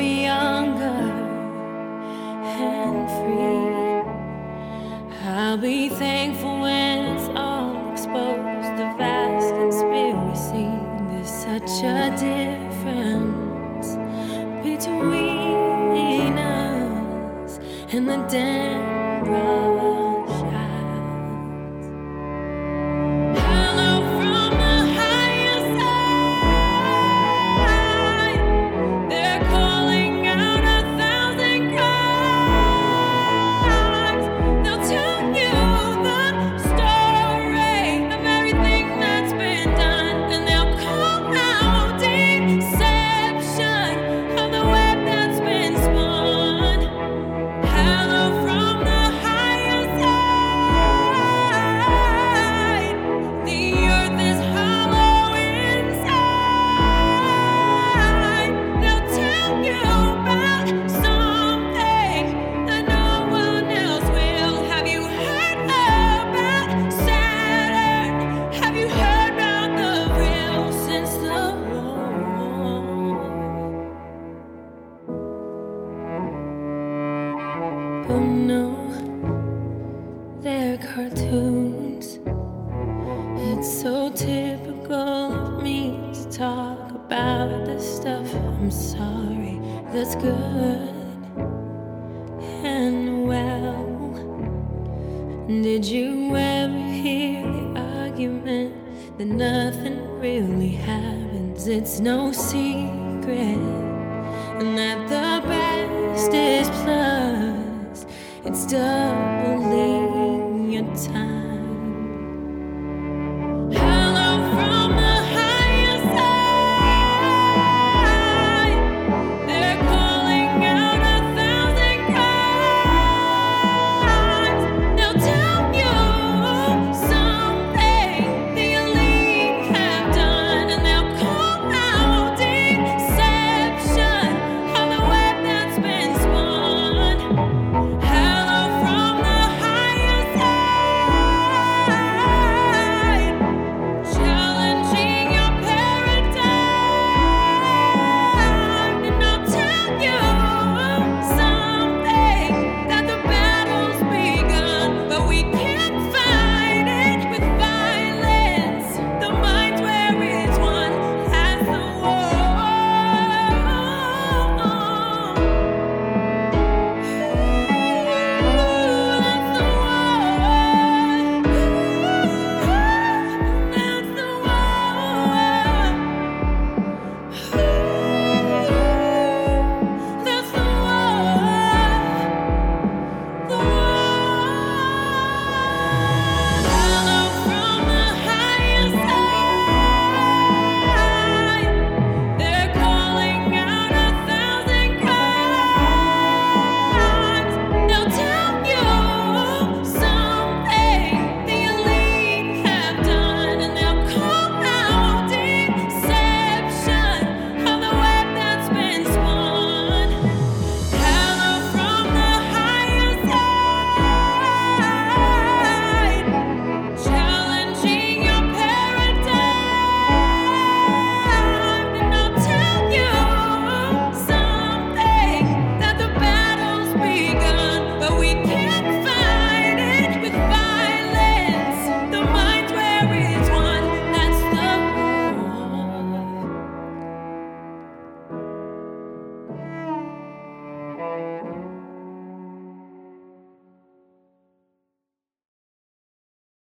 S4: time.